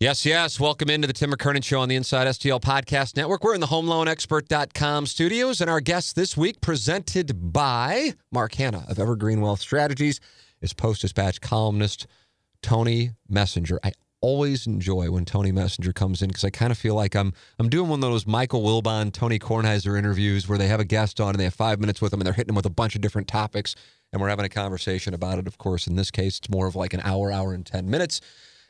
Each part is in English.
Yes, yes. Welcome into the Tim McKernan Show on the Inside STL Podcast Network. We're in the HomeLoanExpert.com studios, and our guest this week, presented by Mark Hannah of Evergreen Wealth Strategies, is Post Dispatch columnist Tony Messenger. I always enjoy when Tony Messenger comes in because I kind of feel like I'm I'm doing one of those Michael Wilbon, Tony Kornheiser interviews where they have a guest on and they have five minutes with them and they're hitting them with a bunch of different topics and we're having a conversation about it. Of course, in this case, it's more of like an hour, hour and ten minutes,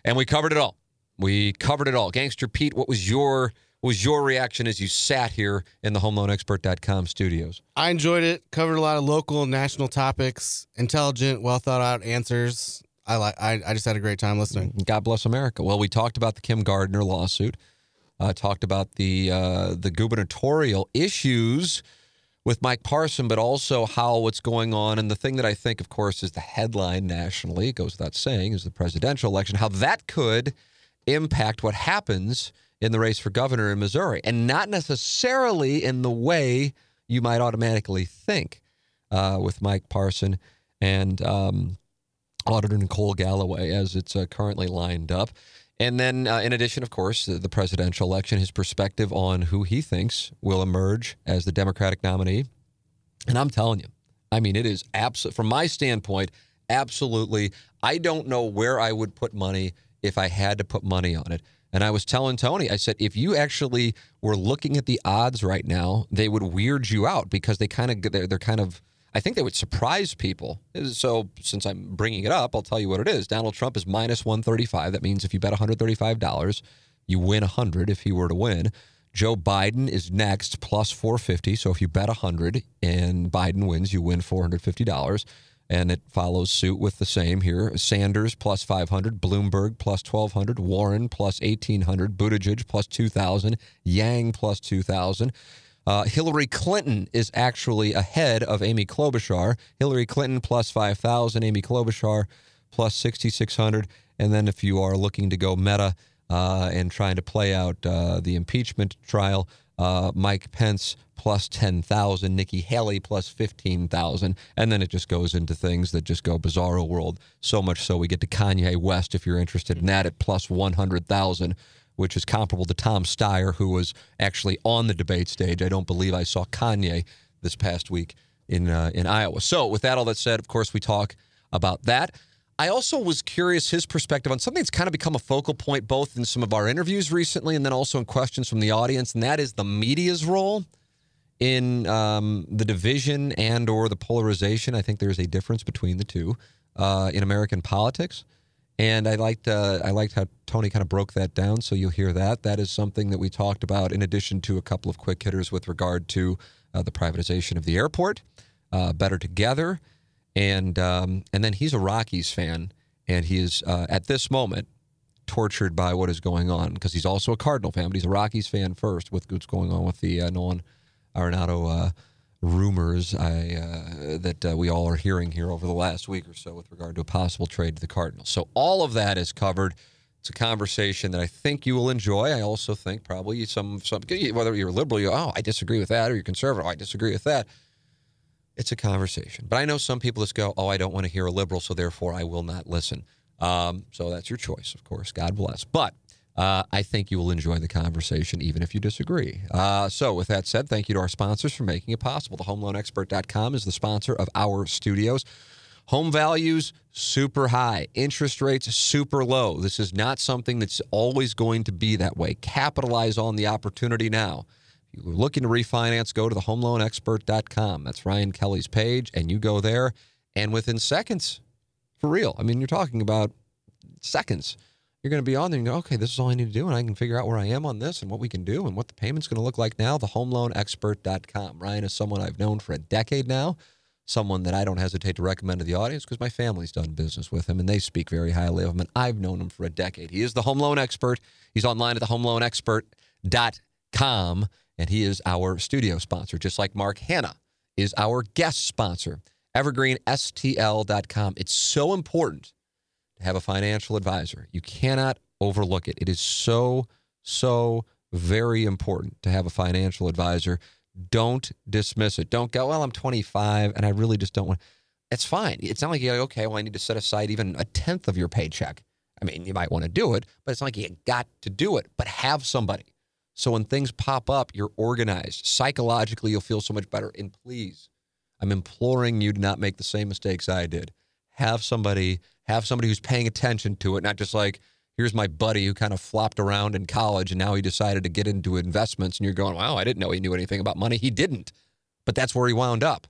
and we covered it all. We covered it all. Gangster Pete, what was your what was your reaction as you sat here in the HomeLoanExpert.com studios? I enjoyed it. Covered a lot of local and national topics. Intelligent, well thought out answers. I like. I, I just had a great time listening. God bless America. Well, we talked about the Kim Gardner lawsuit. Uh, talked about the uh, the gubernatorial issues with Mike Parson, but also how what's going on. And the thing that I think, of course, is the headline nationally, it goes without saying, is the presidential election. How that could impact what happens in the race for governor in Missouri, and not necessarily in the way you might automatically think uh, with Mike Parson and um, Auditor Nicole Galloway as it's uh, currently lined up. And then, uh, in addition, of course, the, presidential election, his perspective on who he thinks will emerge as the Democratic nominee. And I'm telling you, I mean, it is from my standpoint, absolutely. I don't know where I would put money if I had to put money on it. And I was telling Tony, I said, if you actually were looking at the odds right now, they would weird you out because they kind of they're, they're kind of I think they would surprise people. So since I'm bringing it up, I'll tell you what it is. Donald Trump is minus 135. That means if you bet $135, you win 100 if he were to win. Joe Biden is next plus 450. So if you bet 100 and Biden wins, you win $450 and it follows suit with the same here. Sanders plus 500, Bloomberg plus 1200, Warren plus 1800, Buttigieg plus 2000, Yang plus 2000. Uh, Hillary Clinton is actually ahead of Amy Klobuchar. Hillary Clinton plus 5,000, Amy Klobuchar plus 6,600. And then if you are looking to go meta uh, and trying to play out uh, the impeachment trial, uh, Mike Pence plus 10,000, Nikki Haley plus 15,000. And then it just goes into things that just go bizarro world. So much so we get to Kanye West, if you're interested in that, at plus 100,000, which is comparable to Tom Steyer, who was actually on the debate stage. I don't believe I saw Kanye this past week in, uh, in Iowa. So, with that all that said, of course, we talk about that. I also was curious his perspective on something that's kind of become a focal point both in some of our interviews recently and then also in questions from the audience, and that is the media's role in um, the division and or the polarization. I think there's a difference between the two uh, in American politics, and I liked uh, I liked how Tony kind of broke that down. So you'll hear that. That is something that we talked about in addition to a couple of quick hitters with regard to uh, the privatization of the airport, uh, better together and um, and then he's a Rockies fan, and he is uh, at this moment tortured by what is going on because he's also a Cardinal fan, but he's a Rockies fan first with what's going on with the uh, Nolan Arenado uh, rumors I, uh, that uh, we all are hearing here over the last week or so with regard to a possible trade to the Cardinals. So all of that is covered. It's a conversation that I think you will enjoy. I also think probably some some whether you're liberal, you oh I disagree with that, or you're conservative, oh, I disagree with that it's a conversation. But I know some people just go, oh, I don't want to hear a liberal, so therefore I will not listen. Um, so that's your choice, of course. God bless. But uh, I think you will enjoy the conversation, even if you disagree. Uh, so, with that said, thank you to our sponsors for making it possible. The HomeLoanExpert.com is the sponsor of our studios. Home values super high, interest rates super low. This is not something that's always going to be that way. Capitalize on the opportunity now If you're looking to refinance, go to the homeloanexpert.com. That's Ryan Kelley's page, and you go there, and within seconds, for real, I mean, you're talking about seconds. You're going to be on there and go, okay, this is all I need to do, and I can figure out where I am on this and what we can do and what the payment's going to look like now. The homeloanexpert.com. Ryan is someone I've known for a decade now, someone that I don't hesitate to recommend to the audience because my family's done business with him and they speak very highly of him. And I've known him for a decade. He is the home loan expert. He's online at thehomeloanexpert.com and he is our studio sponsor, just like Mark Hannah is our guest sponsor. EvergreenSTL.com. It's so important to have a financial advisor. You cannot overlook it. It is so, so very important to have a financial advisor. Don't dismiss it. Don't go, well, I'm 25 and I really just don't want. It's fine. It's not like you're like, okay, well, I need to set aside even a tenth of your paycheck. I mean, you might want to do it, but it's not like you got to do it. But have somebody. So when things pop up, you're organized. Psychologically, you'll feel so much better. And please, I'm imploring you to not make the same mistakes I did. Have somebody, have somebody who's paying attention to it, not just like, here's my buddy who kind of flopped around in college and now he decided to get into investments and you're going, wow, I didn't know he knew anything about money. He didn't. But that's where he wound up.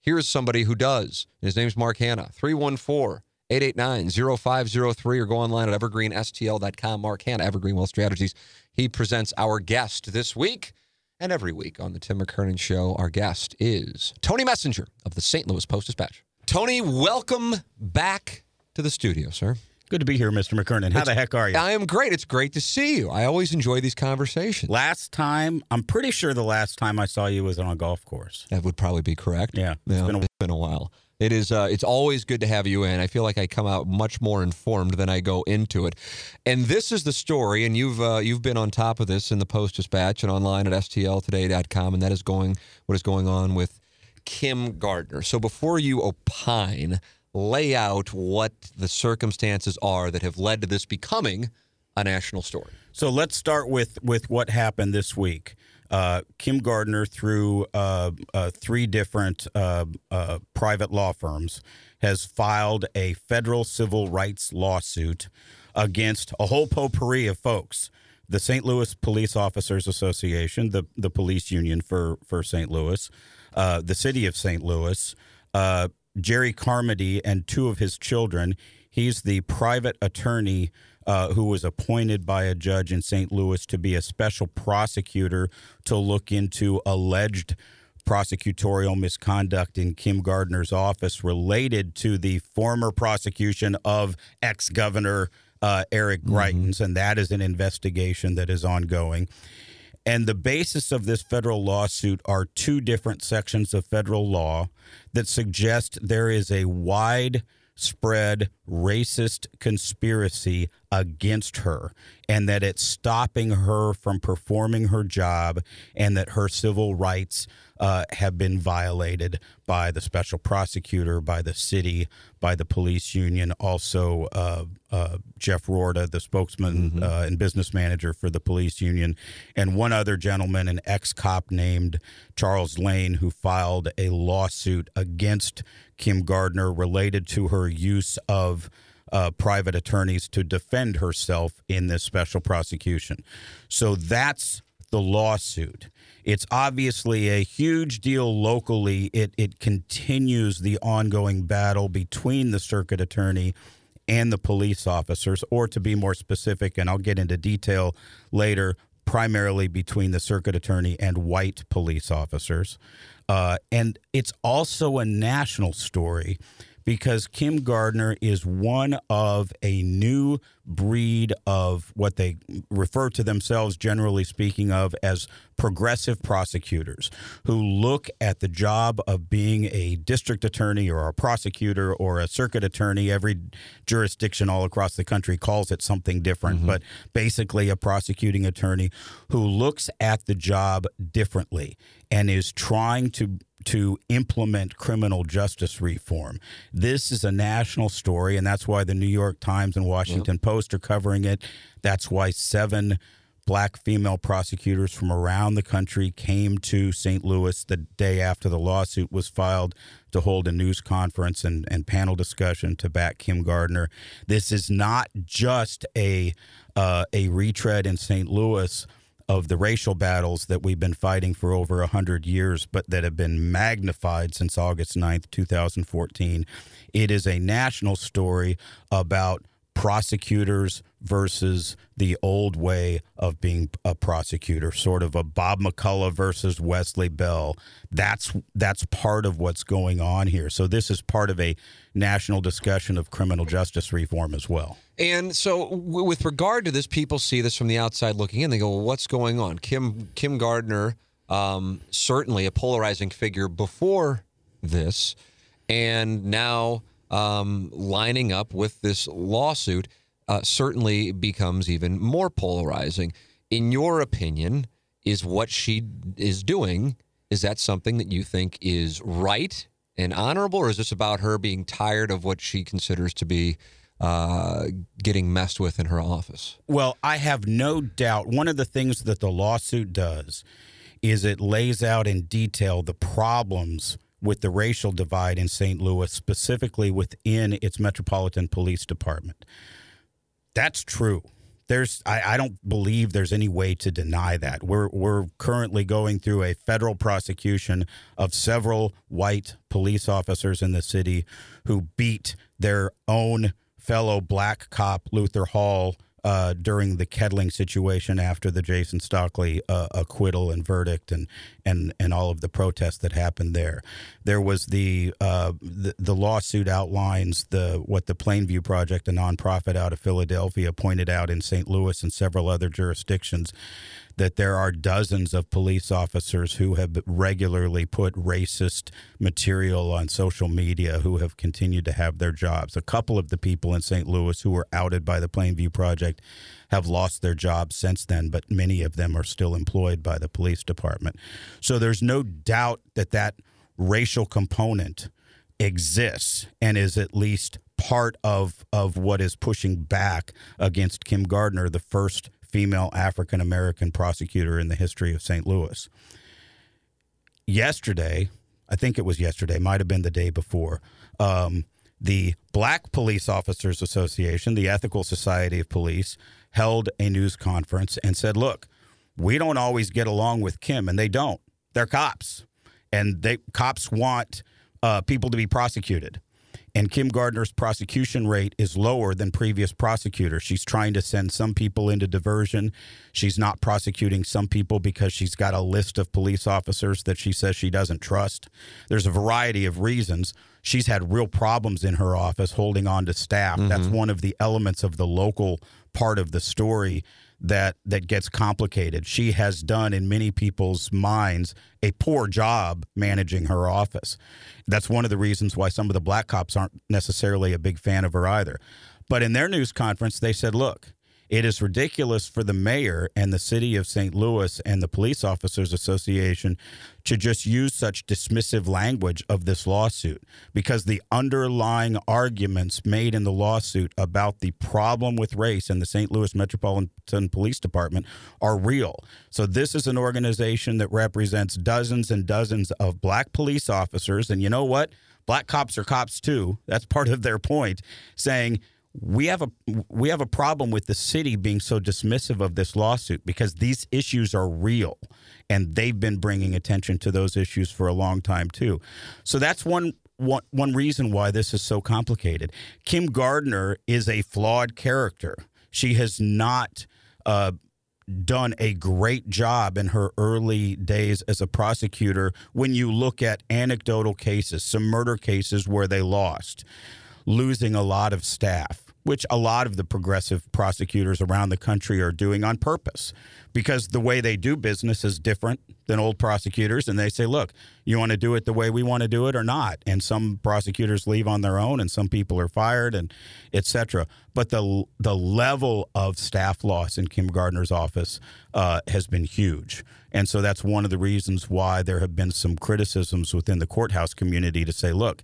Here's somebody who does. His name's Mark Hannah, 314 889 0503 or go online at evergreenstl.com. Mark Hannah, Evergreen Wealth Strategies. He presents our guest this week. And every week on the Tim McKernan Show, our guest is Tony Messenger of the St. Louis Post Dispatch. Tony, welcome back to the studio, sir. Good to be here, Mr. McKernan. How It's- the heck are you? I am great. It's great to see you. I always enjoy these conversations. Last time, I'm pretty sure the last time I saw you was on a golf course. That would probably be correct. Yeah, it's Yeah, been a- it's been a while. It is. Uh, it's always good to have you in. I feel like I come out much more informed than I go into it. And this is the story. And you've uh, you've been on top of this in the Post Dispatch and online at stltoday.com. And that is going what is going on with Kim Gardner. So before you opine, lay out what the circumstances are that have led to this becoming a national story. So let's start with with what happened this week. Uh, Kim Gardner, through uh, uh, three different uh, uh, private law firms, has filed a federal civil rights lawsuit against a whole potpourri of folks. The St. Louis Police Officers Association, the the police union for for St. Louis, uh, the city of St. Louis, uh, Jerry Carmody, and two of his children. He's the private attorney uh, who was appointed by a judge in St. Louis to be a special prosecutor to look into alleged prosecutorial misconduct in Kim Gardner's office related to the former prosecution of ex governor uh, Eric Greitens. And that is an investigation that is ongoing. And the basis of this federal lawsuit are two different sections of federal law that suggest there is a widespread racist conspiracy against her and that it's stopping her from performing her job and that her civil rights uh, have been violated by the special prosecutor, by the city, by the police union, also uh, uh, Jeff Roorda, the spokesman uh, and business manager for the police union, and one other gentleman, an ex cop named Charles Lane, who filed a lawsuit against Kim Gardner related to her use of uh, private attorneys to defend herself in this special prosecution. So that's the lawsuit. It's obviously a huge deal locally. It it continues the ongoing battle between the circuit attorney and the police officers, or to be more specific, and I'll get into detail later, primarily between the circuit attorney and white police officers. Uh, and it's also a national story because Kim Gardner is one of a new breed of what they refer to themselves, generally speaking, of as progressive prosecutors who look at the job of being a district attorney or a prosecutor or a circuit attorney. Every jurisdiction all across the country calls it something different, mm-hmm. but basically a prosecuting attorney who looks at the job differently and is trying to to implement criminal justice reform. This is a national story, and that's why the New York Times and Washington Post are covering it. That's why seven black female prosecutors from around the country came to St. Louis the day after the lawsuit was filed to hold a news conference and, and panel discussion to back Kim Gardner. This is not just a uh, a retread in St. Louis of the racial battles that we've been fighting for over 100 years, but that have been magnified since August 9th, 2014. It is a national story about prosecutors versus the old way of being a prosecutor, sort of a Bob McCulloch versus Wesley Bell. That's that's part of what's going on here. So this is part of a national discussion of criminal justice reform as well. And so, w- with regard to this, people see this from the outside looking in. They go, "Well, what's going on?" Kim Kim Gardner, um, certainly a polarizing figure before this, and now um, lining up with this lawsuit uh, certainly becomes even more polarizing. In your opinion, is what she is doing is that something that you think is right and honorable, or is this about her being tired of what she considers to be uh, getting messed with in her office? Well, I have no doubt. One of the things that the lawsuit does is it lays out in detail the problems with the racial divide in St. Louis, specifically within its Metropolitan Police Department. That's true. There's, I, I don't believe there's any way to deny that. We're we're currently going through a federal prosecution of several white police officers in the city who beat their own fellow black cop Luther Hall uh, during the Kettling situation after the Jason Stockley uh, acquittal and verdict and and and all of the protests that happened there. There was the, uh, the the lawsuit outlines the what the Plainview Project, a nonprofit out of Philadelphia, pointed out in St. Louis and several other jurisdictions that there are dozens of police officers who have regularly put racist material on social media who have continued to have their jobs. A couple of the people in St. Louis who were outed by the Plainview Project have lost their jobs since then, but many of them are still employed by the police department. So there's no doubt that that racial component exists and is at least part of of what is pushing back against Kim Gardner, the first female African American prosecutor in the history of St. Louis. Yesterday, I think it was yesterday, might have been the day before, um, the Black Police Officers Association, the Ethical Society of Police, held a news conference and said, look, we don't always get along with Kim, and they don't. They're cops, and they cops want uh, people to be prosecuted and Kim Gardner's prosecution rate is lower than previous prosecutors. She's trying to send some people into diversion. She's not prosecuting some people because she's got a list of police officers that she says she doesn't trust. There's a variety of reasons. She's had real problems in her office holding on to staff. Mm-hmm. That's one of the elements of the local part of the story that that gets complicated. She has done in many people's minds a poor job managing her office. That's one of the reasons why some of the black cops aren't necessarily a big fan of her either. But in their news conference they said, "Look, it is ridiculous for the mayor and the city of St. Louis and the Police Officers Association to just use such dismissive language of this lawsuit because the underlying arguments made in the lawsuit about the problem with race in the St. Louis Metropolitan Police Department are real. So, this is an organization that represents dozens and dozens of black police officers. And you know what? Black cops are cops too. That's part of their point, saying, we have a we have a problem with the city being so dismissive of this lawsuit because these issues are real and they've been bringing attention to those issues for a long time too. So that's one one, one reason why this is so complicated. Kim Gardner is a flawed character. She has not uh, done a great job in her early days as a prosecutor when you look at anecdotal cases, some murder cases where they lost, losing a lot of staff which a lot of the progressive prosecutors around the country are doing on purpose. Because the way they do business is different than old prosecutors and they say look you want to do it the way we want to do it or not? And some prosecutors leave on their own and some people are fired and etc but the the level of staff loss in Kim Gardner's office uh, has been huge. And so that's one of the reasons why there have been some criticisms within the courthouse community to say look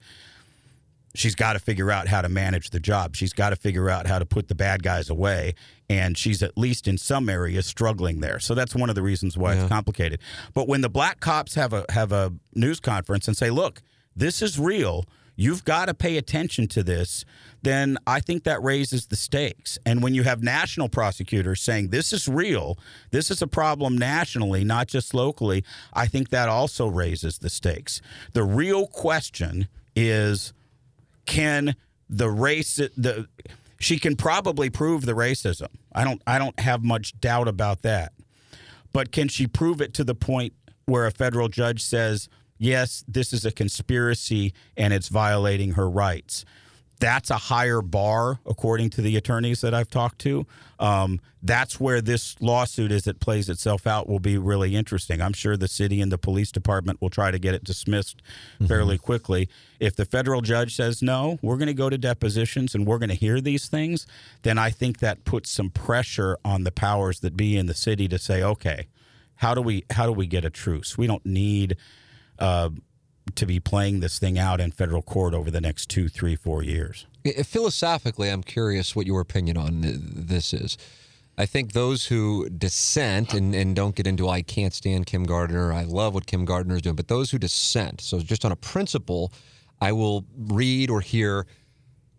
she's got to figure out how to manage the job. She's got to figure out how to put the bad guys away. And she's at least in some areas struggling there. So that's one of the reasons why yeah. it's complicated. But when the black cops have a have a news conference and say, "Look, this is real. You've got to pay attention to this." Then I think that raises the stakes. And when you have national prosecutors saying this is real, this is a problem nationally, not just locally, I think that also raises the stakes. The real question is can the race the She can probably prove the racism. I don't I don't have much doubt about that. But can she prove it to the point where a federal judge says, "Yes, this is a conspiracy and it's violating her rights." That's a higher bar, according to the attorneys that I've talked to. Um, that's where this lawsuit, as it plays itself out, will be really interesting. I'm sure the city and the police department will try to get it dismissed fairly quickly. If the federal judge says no, we're going to go to depositions and we're going to hear these things, then I think that puts some pressure on the powers that be in the city to say, okay, how do we how do we get a truce? We don't need. Uh, to be playing this thing out in federal court over the next two, three, four years. Philosophically, I'm curious what your opinion on this is. I think those who dissent and, and don't get into, I can't stand Kim Gardner, I love what Kim Gardner is doing, but those who dissent, so just on a principle, I will read or hear,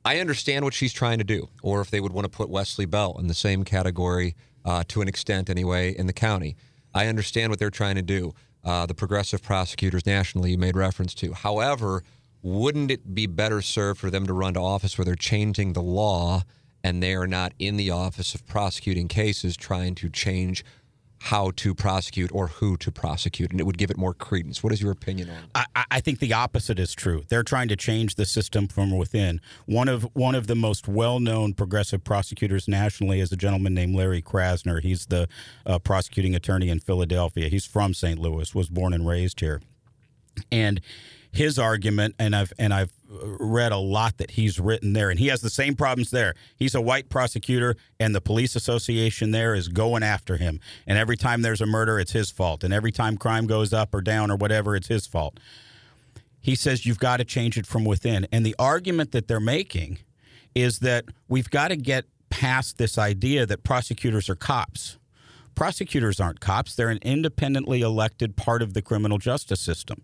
I understand what she's trying to do, or if they would want to put Wesley Bell in the same category uh, to an extent anyway in the county. I understand what they're trying to do. Uh, the progressive prosecutors nationally you made reference to. However, wouldn't it be better served for them to run to office where they're changing the law and they are not in the office of prosecuting cases trying to change how to prosecute or who to prosecute, and it would give it more credence. What is your opinion on? I, I- I think the opposite is true. They're trying to change the system from within. One of one of the most well-known progressive prosecutors nationally is a gentleman named Larry Krasner. He's the uh, prosecuting attorney in Philadelphia. He's from St. Louis, was born and raised here, and his argument, and I've and I've read a lot that he's written there, and he has the same problems there. He's a white prosecutor, and the police association there is going after him. And every time there's a murder, it's his fault. And every time crime goes up or down or whatever, it's his fault. He says you've got to change it from within. And the argument that they're making is that we've got to get past this idea that prosecutors are cops. Prosecutors aren't cops. They're an independently elected part of the criminal justice system.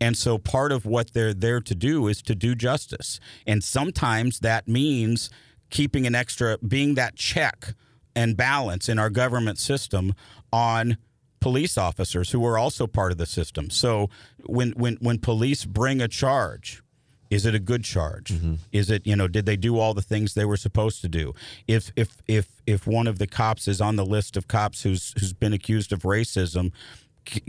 And so part of what they're there to do is to do justice. And sometimes that means keeping an extra, being that check and balance in our government system on police officers who are also part of the system. So when when when police bring a charge, is it a good charge? Mm-hmm. Is it you know did they do all the things they were supposed to do? If if if if one of the cops is on the list of cops who's who's been accused of racism,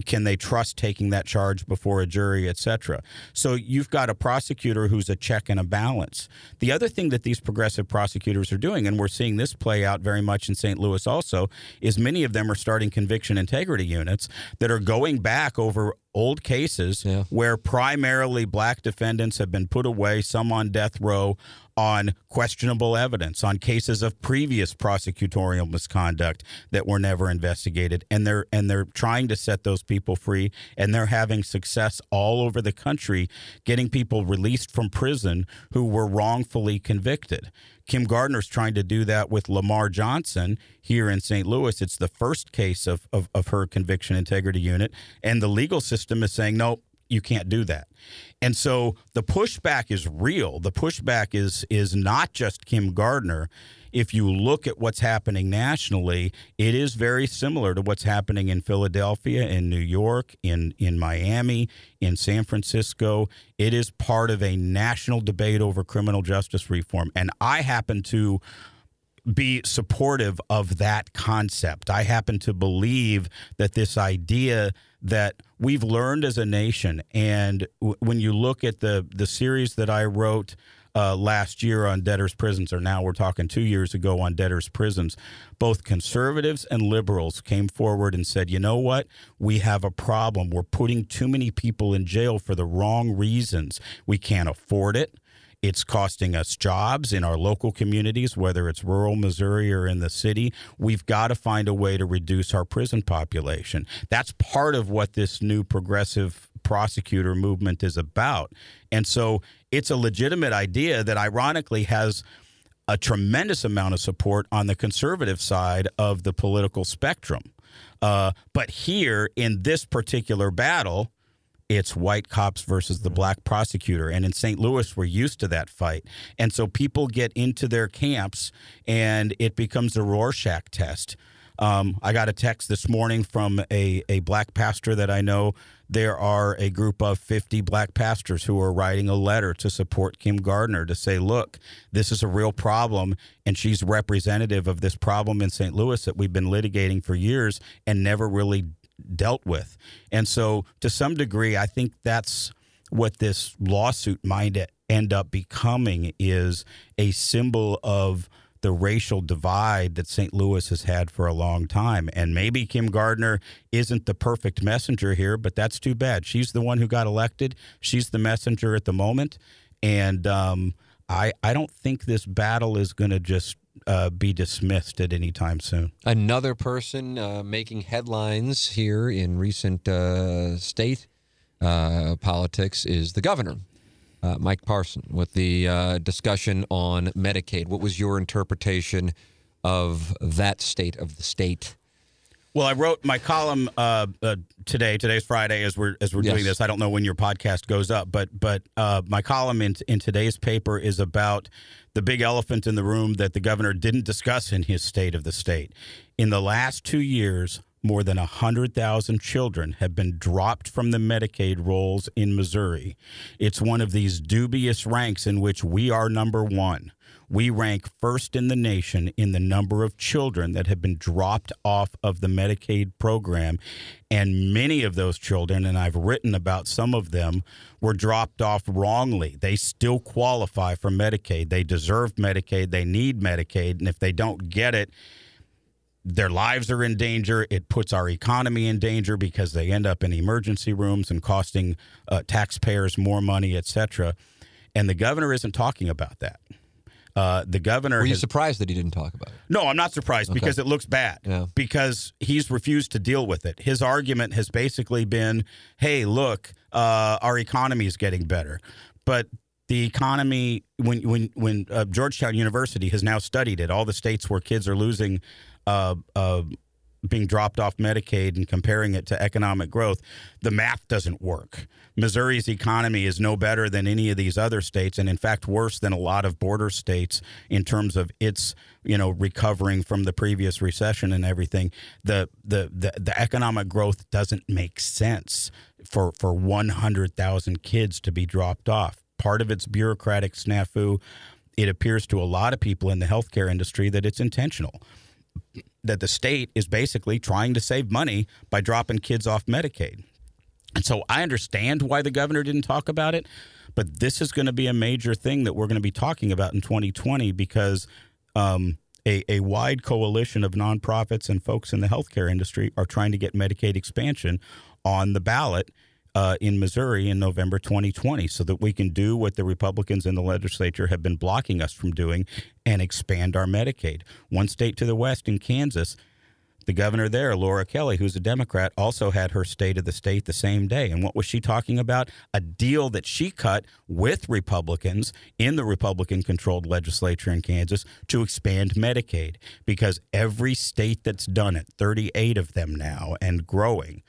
can they trust taking that charge before a jury, et cetera? So you've got a prosecutor who's a check and a balance. The other thing that these progressive prosecutors are doing, and we're seeing this play out very much in St. Louis also, is many of them are starting conviction integrity units that are going back over old cases Yeah. where primarily black defendants have been put away, some on death row, on questionable evidence, on cases of previous prosecutorial misconduct that were never investigated, and they're and they're trying to set those people free, and they're having success all over the country, getting people released from prison who were wrongfully convicted. Kim Gardner's trying to do that with Lamar Johnson here in St. Louis. It's the first case of, of, of her conviction integrity unit, and the legal system is saying, nope, you can't do that. And so the pushback is real. The pushback is is not just Kim Gardner. If you look at what's happening nationally, it is very similar to what's happening in Philadelphia, in New York, in in Miami, in San Francisco. It is part of a national debate over criminal justice reform. And I happen to be supportive of that concept. I happen to believe that this idea that we've learned as a nation, and w- when you look at the the series that I wrote uh, last year on debtors' prisons, or now we're talking two years ago on debtors' prisons, both conservatives and liberals came forward and said, you know what? We have a problem. We're putting too many people in jail for the wrong reasons. We can't afford it. It's costing us jobs in our local communities, whether it's rural Missouri or in the city. We've got to find a way to reduce our prison population. That's part of what this new progressive prosecutor movement is about. And so it's a legitimate idea that ironically has a tremendous amount of support on the conservative side of the political spectrum. Uh, but here in this particular battle, it's white cops versus the black prosecutor. And in St. Louis, we're used to that fight. And so people get into their camps and it becomes a Rorschach test. Um, I got a text this morning from a, a black pastor that I know. There are a group of 50 black pastors who are writing a letter to support Kim Gardner to say, look, this is a real problem, and she's representative of this problem in St. Louis that we've been litigating for years and never really dealt with. And so, to some degree, I think that's what this lawsuit might end up becoming is a symbol of the racial divide that St. Louis has had for a long time. And maybe Kim Gardner isn't the perfect messenger here, but that's too bad. She's the one who got elected. She's the messenger at the moment. And um, I, I don't think this battle is going to just uh, be dismissed at any time soon. Another person uh, making headlines here in recent uh, state uh, politics is the governor uh, Mike Parson, with the uh, discussion on Medicaid. What was your interpretation of that state of the state? Well, I wrote my column uh, uh, today. Today's Friday, as we're as we're yes. doing this. I don't know when your podcast goes up, but but uh, my column in in today's paper is about the big elephant in the room that the governor didn't discuss in his state of the state. In the last two years, more than 100,000 children have been dropped from the Medicaid rolls in Missouri. It's one of these dubious ranks in which we are number one. We rank first in the nation in the number of children that have been dropped off of the Medicaid program. And many of those children, and I've written about some of them, were dropped off wrongly. They still qualify for Medicaid. They deserve Medicaid. They need Medicaid. And if they don't get it, their lives are in danger. It puts our economy in danger because they end up in emergency rooms and costing uh, taxpayers more money, et cetera. And the governor isn't talking about that. Uh, the governor. Were you has, surprised that he didn't talk about it? No, I'm not surprised okay. because it looks bad. Yeah. Because he's refused to deal with it. His argument has basically been, "Hey, look, uh, our economy is getting better," but the economy when when when uh, Georgetown University has now studied it, all the states where kids are losing uh, uh, being dropped off Medicaid and comparing it to economic growth, the math doesn't work. Missouri's economy is no better than any of these other states, and in fact, worse than a lot of border states in terms of its you know recovering from the previous recession and everything. The the the, the economic growth doesn't make sense for for one hundred thousand kids to be dropped off. Part of it's bureaucratic snafu. It appears to a lot of people in the healthcare industry that it's intentional that the state is basically trying to save money by dropping kids off Medicaid. And so I understand why the governor didn't talk about it, but this is going to be a major thing that we're going to be talking about in 2020 because um, a, a wide coalition of nonprofits and folks in the healthcare industry are trying to get Medicaid expansion on the ballot uh, in Missouri in November 2020 so that we can do what the Republicans in the legislature have been blocking us from doing and expand our Medicaid. One state to the west in Kansas, the governor there, Laura Kelly, who's a Democrat, also had her state of the state the same day. And what was she talking about? A deal that she cut with Republicans in the Republican controlled legislature in Kansas to expand Medicaid because every state that's done it, 38 of them now and growing,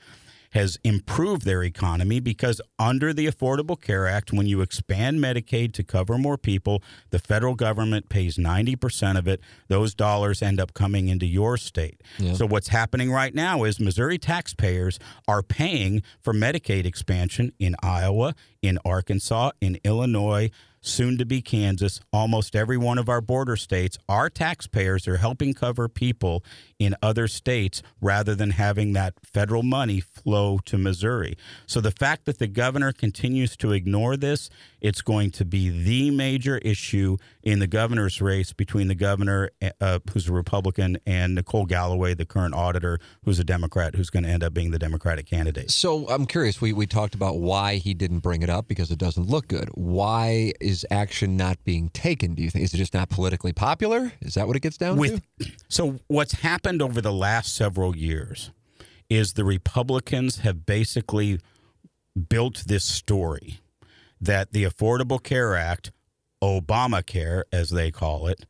has improved their economy because under the Affordable Care Act, when you expand Medicaid to cover more people, the federal government pays 90% of it. Those dollars end up coming into your state. Yeah. So, what's happening right now is Missouri taxpayers are paying for Medicaid expansion in Iowa, in Arkansas, in Illinois, soon to be Kansas, almost every one of our border states, our taxpayers are helping cover people in other states rather than having that federal money flow to Missouri. So the fact that the governor continues to ignore this, it's going to be the major issue in the governor's race between the governor, uh, who's a Republican, and Nicole Galloway, the current auditor, who's a Democrat, who's going to end up being the Democratic candidate. So I'm curious. We, we talked about why he didn't bring it up because it doesn't look good. Why is action not being taken? Do you think is it just not politically popular? Is that what it gets down With, to? So what's happened over the last several years is the Republicans have basically built this story that the Affordable Care Act, Obamacare as they call it,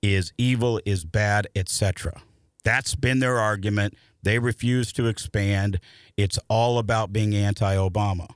is evil, is bad, etc. That's been their argument. They refuse to expand. It's all about being anti-Obama.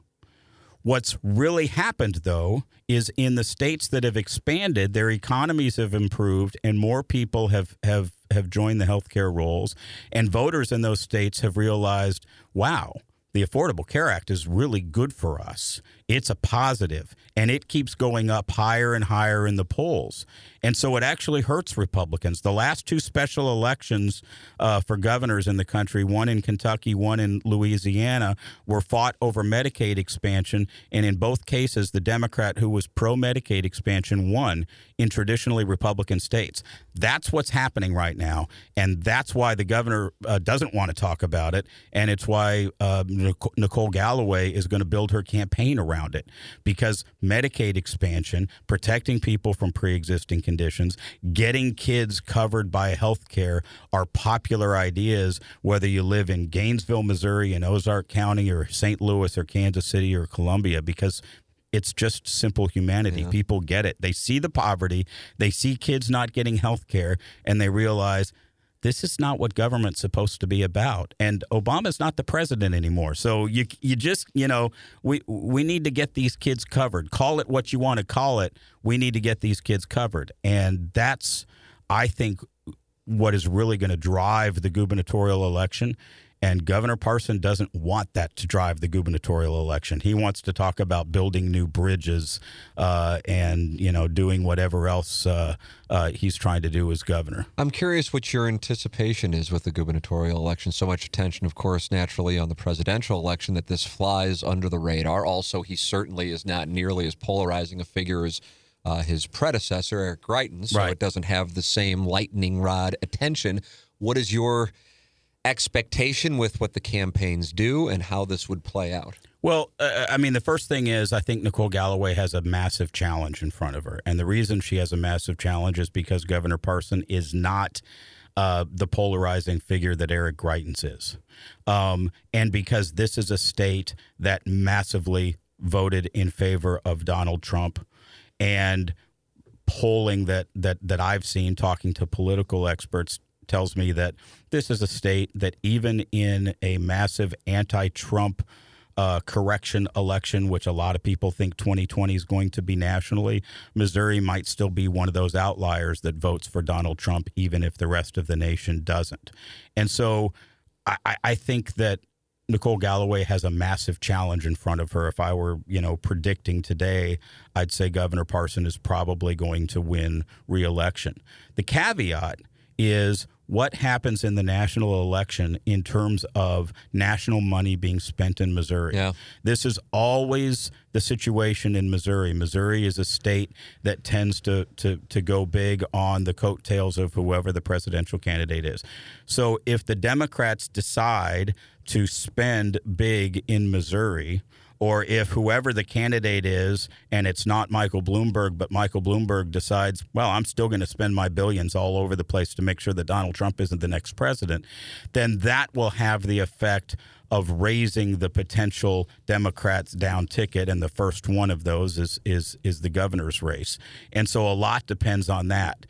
What's really happened, though, is in the states that have expanded, their economies have improved, and more people have have have joined the healthcare rolls, and voters in those states have realized, wow, the Affordable Care Act is really good for us. It's a positive, and it keeps going up higher and higher in the polls. And so it actually hurts Republicans. The last two special elections uh, for governors in the country, one in Kentucky, one in Louisiana, were fought over Medicaid expansion. And in both cases, the Democrat who was pro Medicaid expansion won in traditionally Republican states. That's what's happening right now. And that's why the governor uh, doesn't want to talk about it. And it's why uh, Nicole Galloway is going to build her campaign around it because Medicaid expansion, protecting people from pre existing conditions, getting kids covered by health care are popular ideas, whether you live in Gainesville, Missouri, in Ozark County, or St. Louis, or Kansas City, or Columbia, because it's just simple humanity. Yeah. People get it. They see the poverty, they see kids not getting health care, and they realize this is not what government's supposed to be about. And Obama's not the president anymore. So you you just, you know, we we need to get these kids covered. Call it what you want to call it. We need to get these kids covered. And that's I think what is really going to drive the gubernatorial election and Governor Parson doesn't want that to drive the gubernatorial election. He wants to talk about building new bridges uh, and you know doing whatever else uh, uh, he's trying to do as governor. I'm curious what your anticipation is with the gubernatorial election. So much attention, of course, naturally on the presidential election that this flies under the radar. Also, he certainly is not nearly as polarizing a figure as. Uh, his predecessor, Eric Greitens, so right. it doesn't have the same lightning rod attention. What is your expectation with what the campaigns do and how this would play out? Well, uh, I mean, the first thing is I think Nicole Galloway has a massive challenge in front of her. And the reason she has a massive challenge is because Governor Parson is not uh, the polarizing figure that Eric Greitens is. Um, and because this is a state that massively voted in favor of Donald Trump. And polling that, that, that I've seen talking to political experts tells me that this is a state that even in a massive anti-Trump uh, correction election, which a lot of people think 2020 is going to be nationally, Missouri might still be one of those outliers that votes for Donald Trump, even if the rest of the nation doesn't. And so I, I think that Nicole Galloway has a massive challenge in front of her. If I were, you know, predicting today, I'd say Governor Parson is probably going to win reelection. The caveat is what happens in the national election in terms of national money being spent in Missouri. Yeah. This is always the situation in Missouri. Missouri is a state that tends to, to, to go big on the coattails of whoever the presidential candidate is. So if the Democrats decide to spend big in Missouri, or if whoever the candidate is and it's not Michael Bloomberg, but Michael Bloomberg decides, well, I'm still going to spend my billions all over the place to make sure that Donald Trump isn't the next president, then that will have the effect of raising the potential Democrats down ticket, and the first one of those is is is the governor's race, and so a lot depends on that.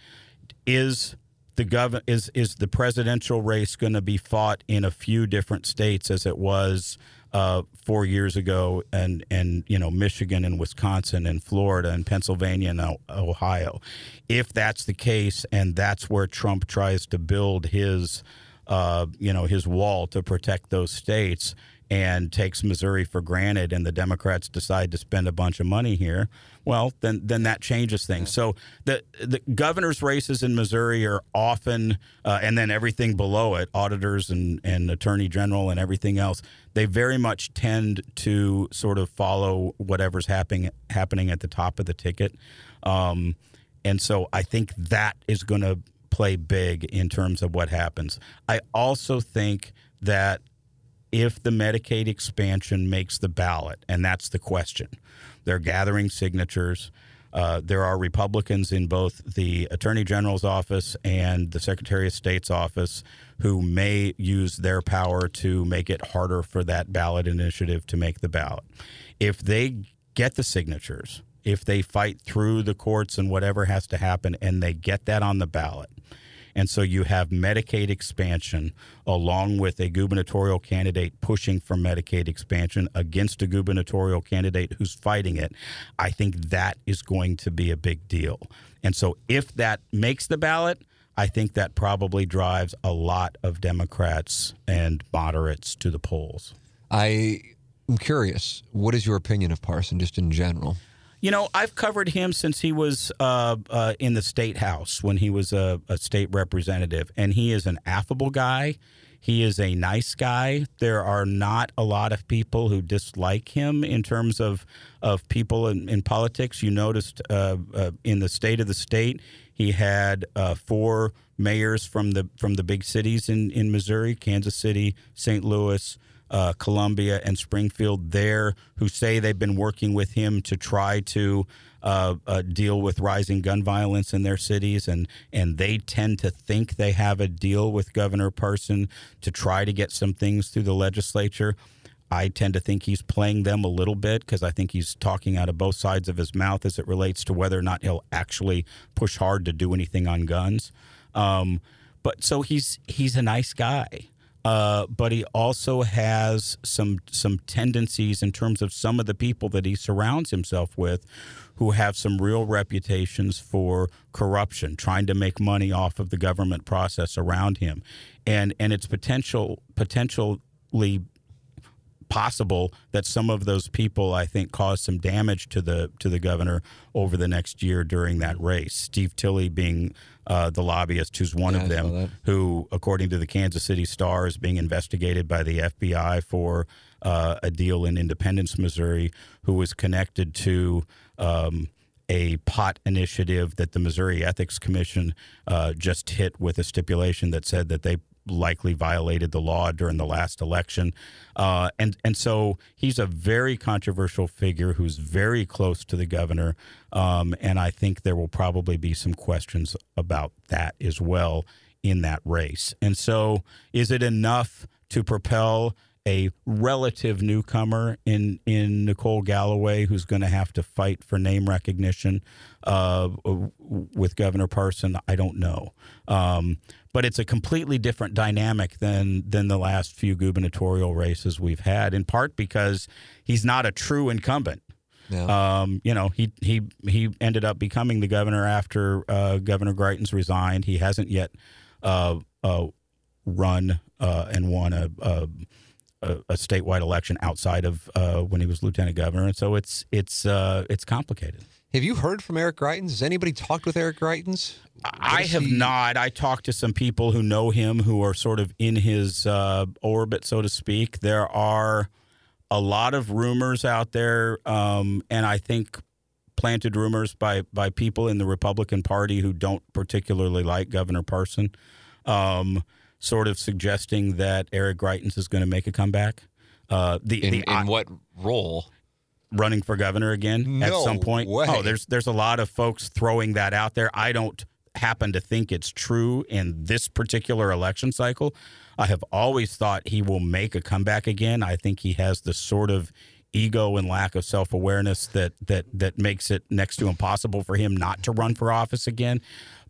Is the gov is is the presidential race going to be fought in a few different states as it was uh, four years ago, and and you know Michigan and Wisconsin and Florida and Pennsylvania and Ohio. If that's the case, and that's where Trump tries to build his, uh, you know, his wall to protect those states, and takes Missouri for granted, and the Democrats decide to spend a bunch of money here, well, then then that changes things. So the the governor's races in Missouri are often, uh, and then everything below it, auditors and and attorney general and everything else, they very much tend to sort of follow whatever's happening happening at the top of the ticket, um, and so I think that is going to play big in terms of what happens. I also think that if the Medicaid expansion makes the ballot, and that's the question. They're gathering signatures. Uh, there are Republicans in both the Attorney General's office and the Secretary of State's office who may use their power to make it harder for that ballot initiative to make the ballot. If they get the signatures, if they fight through the courts and whatever has to happen, and they get that on the ballot, And so you have Medicaid expansion along with a gubernatorial candidate pushing for Medicaid expansion against a gubernatorial candidate who's fighting it. I think that is going to be a big deal. And so if that makes the ballot, I think that probably drives a lot of Democrats and moderates to the polls. I am curious. What is your opinion of Parson, just in general? You know, I've covered him since he was uh, uh, in the state house when he was a, a, state representative, and he is an affable guy. He is a nice guy. There are not a lot of people who dislike him in terms of of people in, in politics. You noticed uh, uh in the state of the state, he had uh, four mayors from the from the big cities in in Missouri: Kansas City, St. Louis uh, Columbia and Springfield there who say they've been working with him to try to uh, uh, deal with rising gun violence in their cities, and and they tend to think they have a deal with Governor Parson to try to get some things through the legislature. I tend to think he's playing them a little bit because I think he's talking out of both sides of his mouth as it relates to whether or not he'll actually push hard to do anything on guns. Um, but so he's he's a nice guy. Uh, but he also has some some tendencies in terms of some of the people that he surrounds himself with who have some real reputations for corruption, trying to make money off of the government process around him. And and it's potential potentially possible that some of those people I think caused some damage to the to the governor over the next year during that race. Steve Tilley being uh, the lobbyist, who's one yeah, of them, who, according to the Kansas City Star, is being investigated by the FBI for uh, a deal in Independence, Missouri, who was connected to. Um, a pot initiative that the Missouri Ethics Commission uh, just hit with a stipulation that said that they likely violated the law during the last election. Uh, and, and so he's a very controversial figure who's very close to the governor. Um, and I think there will probably be some questions about that as well in that race. And so, is it enough to propel a relative newcomer in in Nicole Galloway, who's going to have to fight for name recognition uh, with Governor Parson? I don't know. Um, but it's a completely different dynamic than than the last few gubernatorial races we've had. In part because he's not a true incumbent. Yeah. Um, you know, he he he ended up becoming the governor after uh, Governor Greitens resigned. He hasn't yet uh, uh, run uh, and won a, a, a, statewide election outside of uh, when he was lieutenant governor, and so it's it's uh, it's complicated. Have you heard from Eric Greitens? Has anybody talked with Eric Greitens? I have he... not. I talked to some people who know him who are sort of in his uh, orbit, so to speak. There are a lot of rumors out there, um, and I think planted rumors by by people in the Republican Party who don't particularly like Governor Parson, um, sort of suggesting that Eric Greitens is going to make a comeback. Uh, the, in, the, in what role? running for governor again no at some point? Way. Oh, there's there's a lot of folks throwing that out there. I don't happen to think it's true in this particular election cycle. I have always thought he will make a comeback again. I think he has the sort of ego and lack of self-awareness that that that makes it next to impossible for him not to run for office again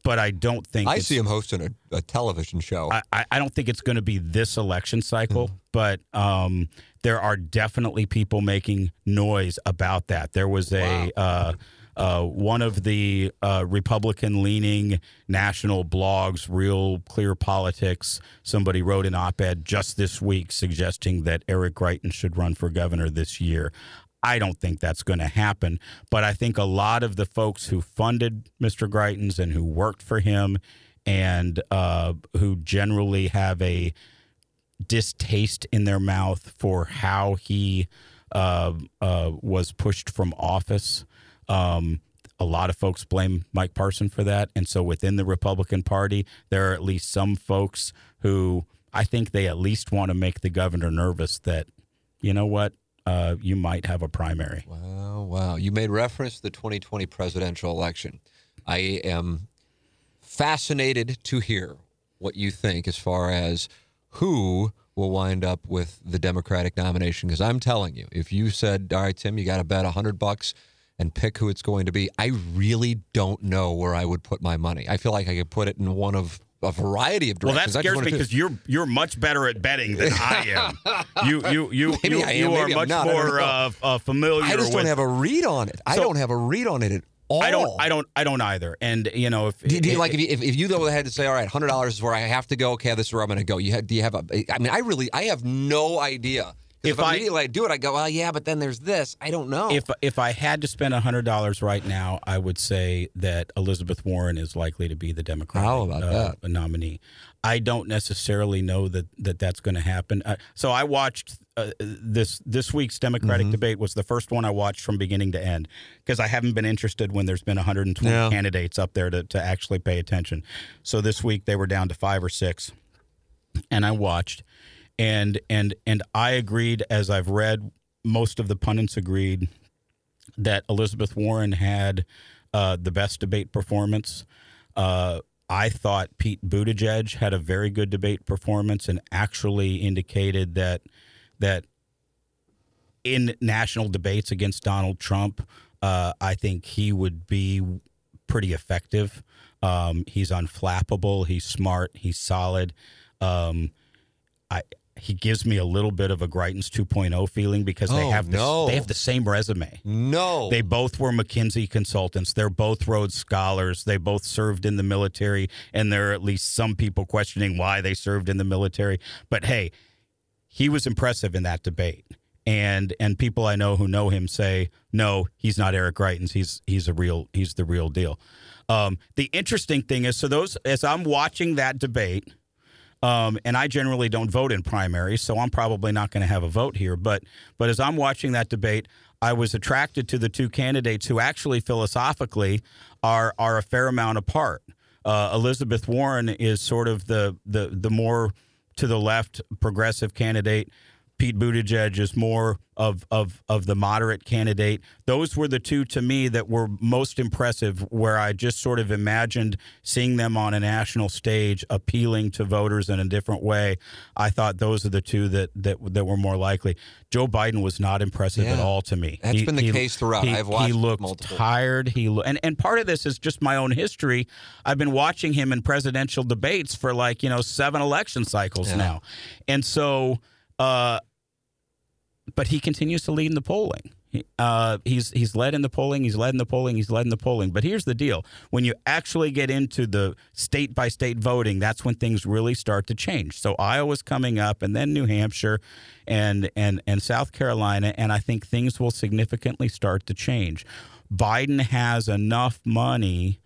but I don't think I see him hosting a, a television show. I, I, don't think it's going to be this election cycle, mm. but um, there are definitely people making noise about that. There was a uh, uh, one of the uh, Republican leaning national blogs, Real Clear Politics, somebody wrote an op ed just this week suggesting that Eric Greitens should run for governor this year. I don't think that's going to happen. But I think a lot of the folks who funded Mr. Greitens and who worked for him and uh, who generally have a distaste in their mouth for how he uh, uh, was pushed from office. Um, a lot of folks blame Mike Parson for that. And so within the Republican Party, there are at least some folks who I think they at least want to make the governor nervous that, you know what, uh, you might have a primary. Wow, wow. You made reference to the 2020 presidential election. I am fascinated to hear what you think as far as who will wind up with the Democratic nomination. Because I'm telling you, if you said, all right, Tim, you got to bet 100 bucks and pick who it's going to be, I really don't know where I would put my money. I feel like I could put it in one of a variety of Well, that scares me because you're you're much better at betting than I am. you you you Maybe you, I you are much not, more uh, uh, familiar. I just with, don't have a read on it. I So- don't have a read on it at all. I don't I don't I don't either. And you know if Do you, do you- like if you, if, if you though had to say, all right, hundred dollars is where I have to go. Okay, this is where I'm going to go. You have, do you have a? I mean, I really, I have no idea. If, If I- immediately I do it, I go, well, yeah, but then there's this. I don't know. if if I had to spend hundred dollars right now, I would say that Elizabeth Warren is likely to be the Democratic uh, nominee. I don't necessarily know that, that that's going to happen. Uh, so I watched uh, this this week's Democratic Mm-hmm. debate was the first one I watched from beginning to end because I haven't been interested when there's been 120 Yeah. candidates up there to, to actually pay attention. So this week they were down to five or six, and I watched, and and and I agreed as I've read. Most of the pundits agreed that Elizabeth Warren had uh, the best debate performance. Uh, I thought Pete Buttigieg had a very good debate performance and actually indicated that that in national debates against Donald Trump, uh, I think he would be pretty effective. Um, he's unflappable. He's smart. He's solid. Um, I he gives me a little bit of a Greitens 2.0 feeling because they Oh, have the, no. they have the same resume. no. They both were McKinsey consultants. They're both Rhodes Scholars. They both served in the military, and there are at least some people questioning why they served in the military. But hey, he was impressive in that debate. And and people I know who know him say, no, he's not Eric Greitens. He's he's a real he's the real deal. Um, the interesting thing is, so those as I'm watching that debate, um, and I generally don't vote in primaries, so I'm probably not going to have a vote here. But but as I'm watching that debate, I was attracted to the two candidates who actually philosophically are are a fair amount apart. Uh, Elizabeth Warren is sort of the the the more to the left progressive candidate. Pete Buttigieg is more of, of of the moderate candidate. Those were the two to me that were most impressive, where I just sort of imagined seeing them on a national stage, appealing to voters in a different way. I thought those are the two that that, that were more likely. Joe Biden was not impressive at all to me. That's been the case throughout. He, I've watched he looked multiple. tired. He lo- and and part of this is just my own history. I've been watching him in presidential debates for like you know seven election cycles Yeah. now, and so. Uh, but he continues to lead in the polling. Uh, he's he's led in the polling. He's led in the polling. He's led in the polling. But here's the deal: when you actually get into the state by state voting, that's when things really start to change. So Iowa's coming up, and then New Hampshire, and and and South Carolina, and I think things will significantly start to change. Biden has enough money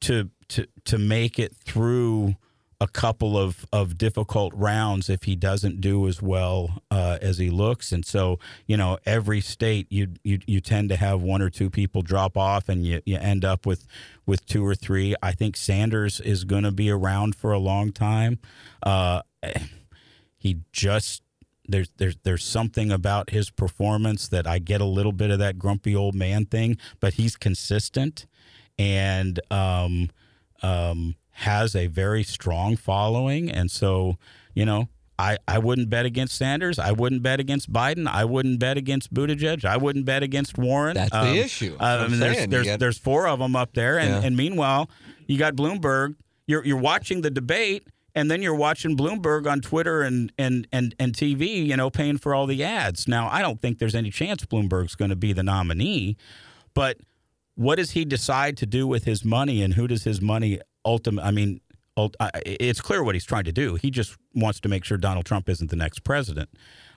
to to to make it through a couple of, of difficult rounds if he doesn't do as well uh, as he looks. And so, you know, every state you, you you tend to have one or two people drop off and you, you end up with, with two or three. I think Sanders is going to be around for a long time. Uh, he just there's there's there's something about his performance that I get a little bit of that grumpy old man thing, but he's consistent and um, um, has a very strong following, and so you know. I, I wouldn't bet against Sanders. I wouldn't bet against Biden. I wouldn't bet against Buttigieg. I wouldn't bet against Warren. That's the Um, issue. uh, I mean, there's there's, got- there's four of them up there, and, Yeah. and meanwhile, you got Bloomberg. You're you're watching the debate, and then you're watching Bloomberg on Twitter and and and and TV. You know, paying for all the ads. Now, I don't think there's any chance Bloomberg's going to be the nominee, but what does he decide to do with his money, and who does his money ultimately? I mean. It's clear what he's trying to do. He just wants to make sure Donald Trump isn't the next president.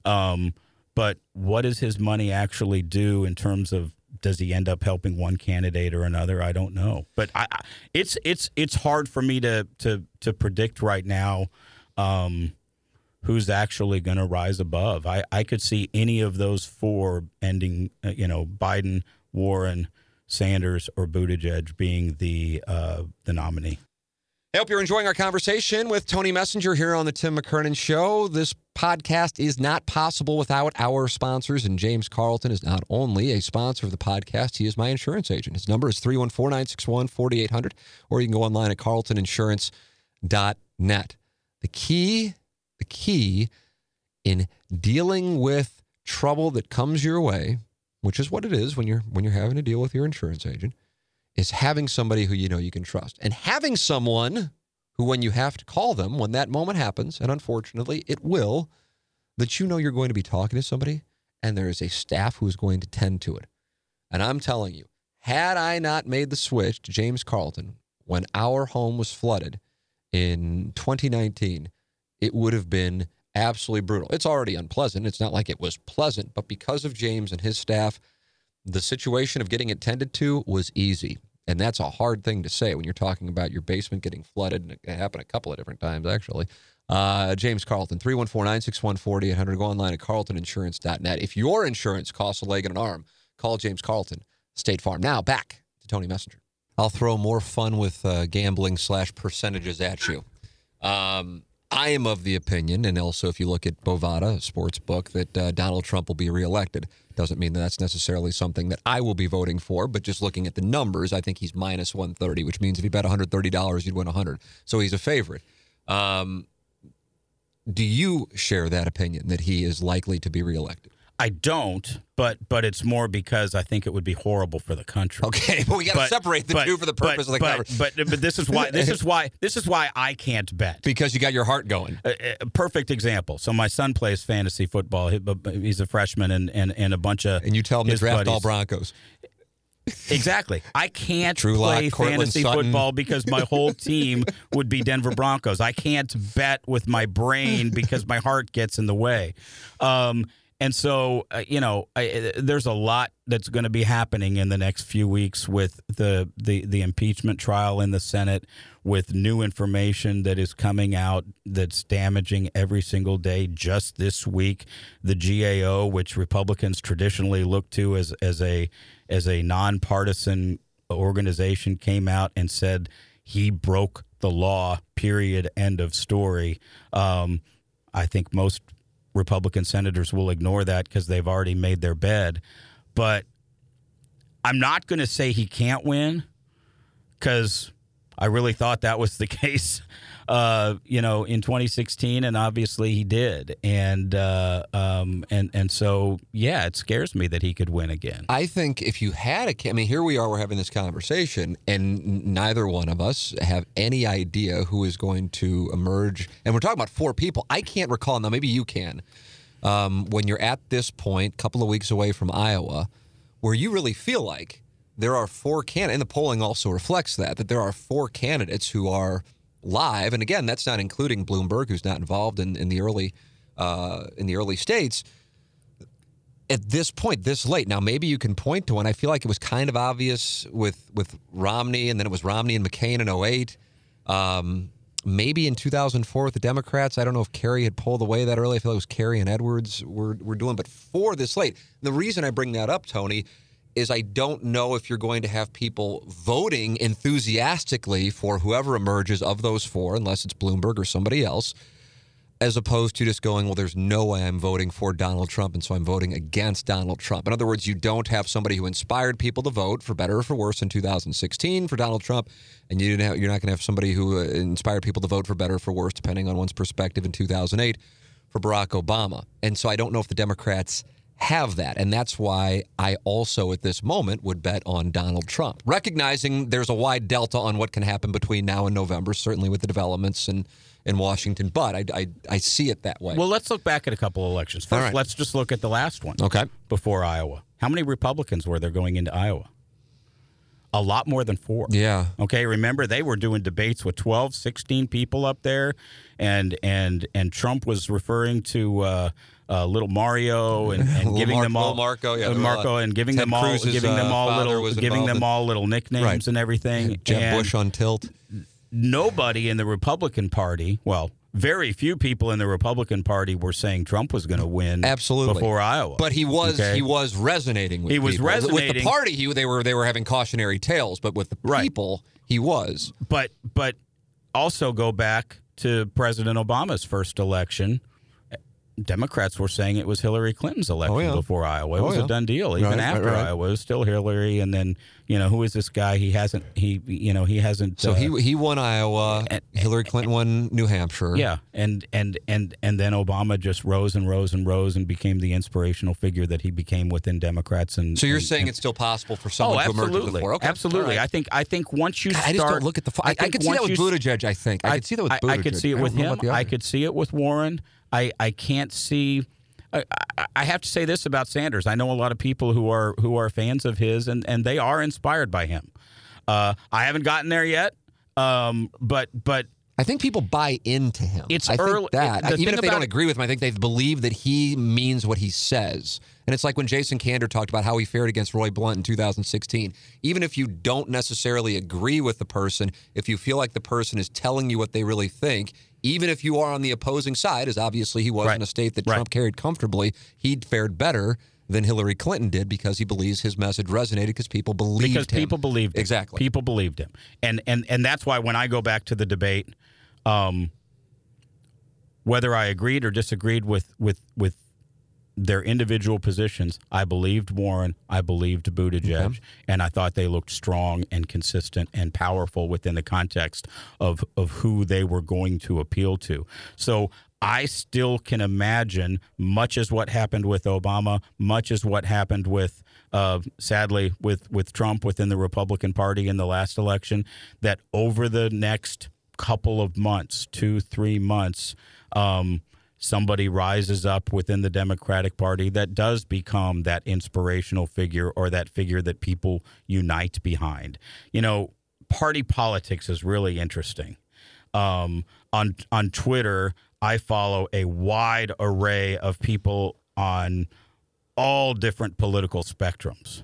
Um, but what does his money actually do in terms of does he end up helping one candidate or another? I don't know. But I, I it's it's it's hard for me to to to predict right now um, who's actually going to rise above. I I could see any of those four ending. Uh, you know, Biden, Warren, Sanders, or Buttigieg being the uh, the nominee. I hope you're enjoying our conversation with Tony Messenger here on the Tim McKernan Show. This podcast is not possible without our sponsors, and James Carlton is not only a sponsor of the podcast, he is my insurance agent. His number is 314 961 4800, or you can go online at carltoninsurance.net. The key, the key in dealing with trouble that comes your way, which is what it is when you're when you're having to deal with your insurance agent, is having somebody who you know you can trust and having someone who, when you have to call them, when that moment happens, and unfortunately it will, that you know you're going to be talking to somebody and there is a staff who is going to tend to it. And I'm telling you, had I not made the switch to James Carlton when our home was flooded in 2019, it would have been absolutely brutal. It's already unpleasant. It's not like it was pleasant, but because of James and his staff, the situation of getting it tended to was easy. And that's a hard thing to say when you're talking about your basement getting flooded. And it happened a couple of different times, actually. Uh, James Carlton, 314 961 4800. Go online at carltoninsurance.net. If your insurance costs a leg and an arm, call James Carlton, State Farm. Now, back to Tony Messenger. I'll throw more fun with uh, gambling slash percentages at you. Um, I am of the opinion, and also if you look at Bovada, sports book, that uh, Donald Trump will be reelected. Doesn't mean that that's necessarily something that I will be voting for, but just looking at the numbers, I think he's minus 130, which means if you bet $130, you'd win 100 So he's a favorite. Um, do you share that opinion that he is likely to be reelected? I don't, but but it's more because I think it would be horrible for the country. Okay, but we got to separate the but, two for the purpose but, of the but, conversation. But but this is why this is why this is why I can't bet. because you got your heart going. A, a perfect example. So my son plays fantasy football. He- He's a freshman, and and, and a bunch of And you tell him to draft all Broncos. Exactly. I can't play fantasy Sutton. football because my whole team would be Denver Broncos. I can't bet with my brain because my heart gets in the way. Um, and so, uh, you know, I, uh, there's a lot that's going to be happening in the next few weeks with the, the the impeachment trial in the Senate, with new information that is coming out that's damaging every single day. Just this week, the GAO, which Republicans traditionally look to as as a as a nonpartisan organization, came out and said he broke the law. Period. End of story. Um, I think most Republican senators will ignore that because they've already made their bed. But I'm not going to say he can't win because I really thought that was the case, uh, you know, in 2016, and obviously he did. And uh, um, and and so yeah, it scares me that he could win again. I think if you had a, I mean, here we are, we're having this conversation, and neither one of us have any idea who is going to emerge. And we're talking about four people. I can't recall now. Maybe you can. Um, when you're at this point, couple of weeks away from Iowa, where you really feel like there are four candidates, and the polling also reflects that that there are four candidates who are live. And again, that's not including Bloomberg, who's not involved in, in the early uh, in the early states at this point, this late. Now, maybe you can point to one. I feel like it was kind of obvious with with Romney, and then it was Romney and McCain in 08. Um, maybe in 2004 with the Democrats. I don't know if Kerry had pulled away that early. I feel like it was Kerry and Edwards were, were doing, but for this late. The reason I bring that up, Tony, is I don't know if you're going to have people voting enthusiastically for whoever emerges of those four, unless it's Bloomberg or somebody else as opposed to just going, well, there's no way I'm voting for Donald Trump, and so I'm voting against Donald Trump. In other words, you don't have somebody who inspired people to vote, for better or for worse, in 2016 for Donald Trump, and you didn't have, you're not going to have somebody who uh, inspired people to vote for better or for worse, depending on one's perspective, in 2008 for Barack Obama. And so I don't know if the Democrats have that. And that's why I also, at this moment, would bet on Donald Trump, recognizing there's a wide delta on what can happen between now and November, certainly with the developments in, in Washington. But I, I, I see it that way. Well, let's look back at a couple of elections. First, right. let's just look at the last one. Okay. Before Iowa. How many Republicans were there going into Iowa? A lot more than four. Yeah. Okay, remember they were doing debates with 12, 16 people up there and and and Trump was referring to uh, uh, little Mario and, and giving Mar- them all Marco, yeah, Marco and giving Ted them all Cruz's, giving them uh, all little giving them in- all little nicknames Right. and everything. Jeb And- Bush on tilt. nobody in the Republican Party, well, very few people in the Republican Party were saying Trump was going to win Absolutely. before Iowa. But he was Okay? he was resonating with He was people. with the party. He they were they were having cautionary tales, but with the Right. people, he was. but but also go back to President Obama's first election. Democrats were saying it was Hillary Clinton's election Oh, yeah. before Iowa. It Oh, was yeah. a done deal. Even Right, right, after right. Iowa, it was still Hillary. And then you know who is this guy? He hasn't. He you know he hasn't. So uh, he he won Iowa. and- Hillary Clinton won New Hampshire. Yeah, and and and and then Obama just rose and rose and rose and became the inspirational figure that he became within Democrats. And So you're and- saying and- it's still possible for oh, someone to emerge absolutely, floor? Okay. absolutely. I think I think once you God, start, I just don't look at the. I, I, think could see that with Buttigieg. I think I, could see that with Buttigieg. I could see it with him. I could see it with Warren. I, I can't see. I, have to say this about Sanders. I know a lot of people who are who are fans of his, and, and they are inspired by him. Uh, I haven't gotten there yet, um, but but I think people buy into him. It's I think early- that the even if they don't it- agree with him, I think they believe that he means what he says. And it's like when Jason Kander talked about how he fared against Roy Blunt in 2016. Even if you don't necessarily agree with the person, if you feel like the person is telling you what they really think, even if you are on the opposing side, as obviously he was Right. in a state that Right. Trump carried comfortably, he fared better than Hillary Clinton did because he believes his message resonated because people believed because him. people believed him. exactly. People believed him, and and and that's why when I go back to the debate, um, whether I agreed or disagreed with with with their individual positions, I believed Warren, I believed Buttigieg, and I thought they looked strong and consistent and powerful within the context of of who they were going to appeal to. So I still can imagine much as what happened with Obama, much as what happened with uh, sadly with with Trump within the Republican Party in the last election, that over the next couple of months, two three months. Um, somebody rises up within the Democratic Party that does become that inspirational figure or that figure that people unite behind. You know, party politics is really interesting. Um, on on Twitter, I follow a wide array of people on all different political spectrums,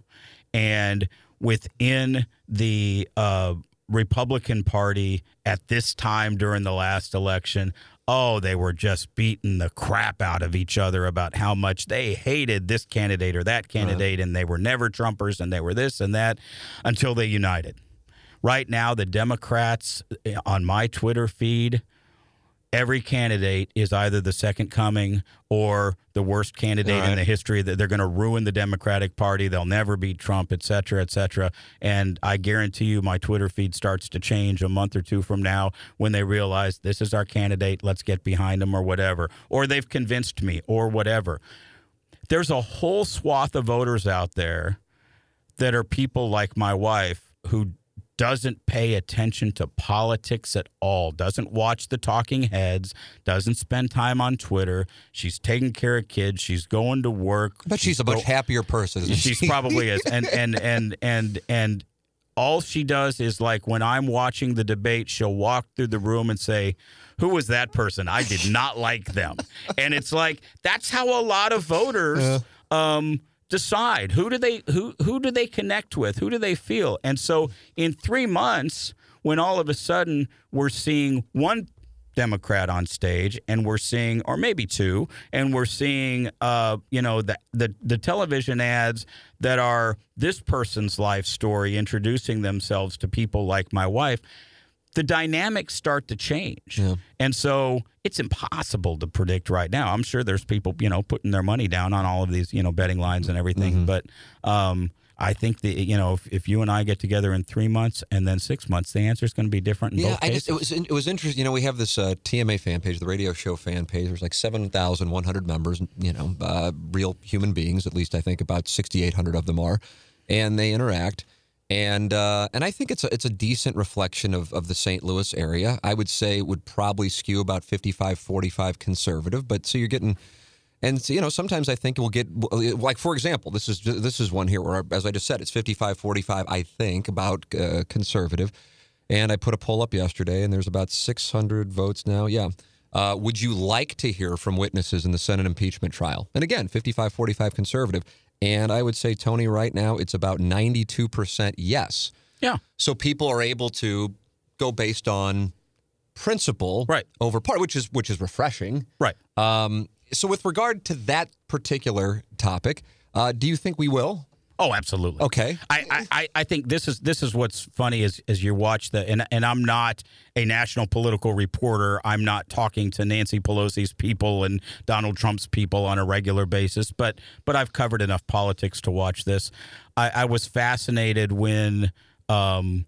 and within the uh, Republican Party at this time during the last election, oh, they were just beating the crap out of each other about how much they hated this candidate or that candidate, and they were never Trumpers and they were this and that until they united. Right now, the Democrats eh, on my Twitter feed, every candidate is either the second coming or the worst candidate in the history that they're going to ruin the Democratic Party. They'll never beat Trump, et cetera, et cetera. And I guarantee you my Twitter feed starts to change a month or two from now when they realize this is our candidate, let's get behind him or whatever. Or they've convinced me or whatever. There's a whole swath of voters out there that are people like my wife who doesn't pay attention to politics at all, doesn't watch the talking heads, doesn't spend time on Twitter. She's taking care of kids, she's going to work. But she's a much go- happier person. Isn't she probably is. And and and and and all she does is like when I'm watching the debate, she'll walk through the room and say, "Who was that person? I did not like them." And it's like that's how a lot of voters um, decide who do they who who do they connect with, who do they feel. And so in three months, when all of a sudden we're seeing one Democrat on stage, and we're seeing, or maybe two, and we're seeing, uh, you know, the, the the television ads that are this person's life story, introducing themselves to people like my wife. The dynamics start to change, Yeah. and so it's impossible to predict right now. I'm sure there's people, you know, putting their money down on all of these, you know, betting lines and everything, but. Um, I think that you know if, if you and I get together in three months and then six months, the answer is going to be different Yeah, I cases. just it was it was interesting. You know, we have this uh, TMA fan page, the radio show fan page. There's like seven thousand one hundred members. You know, uh, real human beings. At least I think about sixty eight hundred of them are, and they interact. And uh, and I think it's a, it's a decent reflection of, of the St. Louis area. I would say would probably skew about 55-45 conservative. But so you're getting and you know, sometimes I think we'll get like for example, this is this is one here where, as I just said, it's 55-45, I think, about uh, conservative. And I put a poll up yesterday, and there's about 600 votes now. Yeah. Uh, would you like to hear from witnesses in the Senate impeachment trial? And again, 55-45 conservative. And I would say, Tony, right now it's about 92% yes. yeah. So people are able to go based on principle Right. over part, which is which is refreshing. Right. Um, so, with regard to that particular topic, uh, do you think we will? Oh, absolutely. Okay. I, I, I think this is this is what's funny is as you watch the and and I'm not a national political reporter. I'm not talking to Nancy Pelosi's people and Donald Trump's people on a regular basis, but but I've covered enough politics to watch this. I, I was fascinated when um,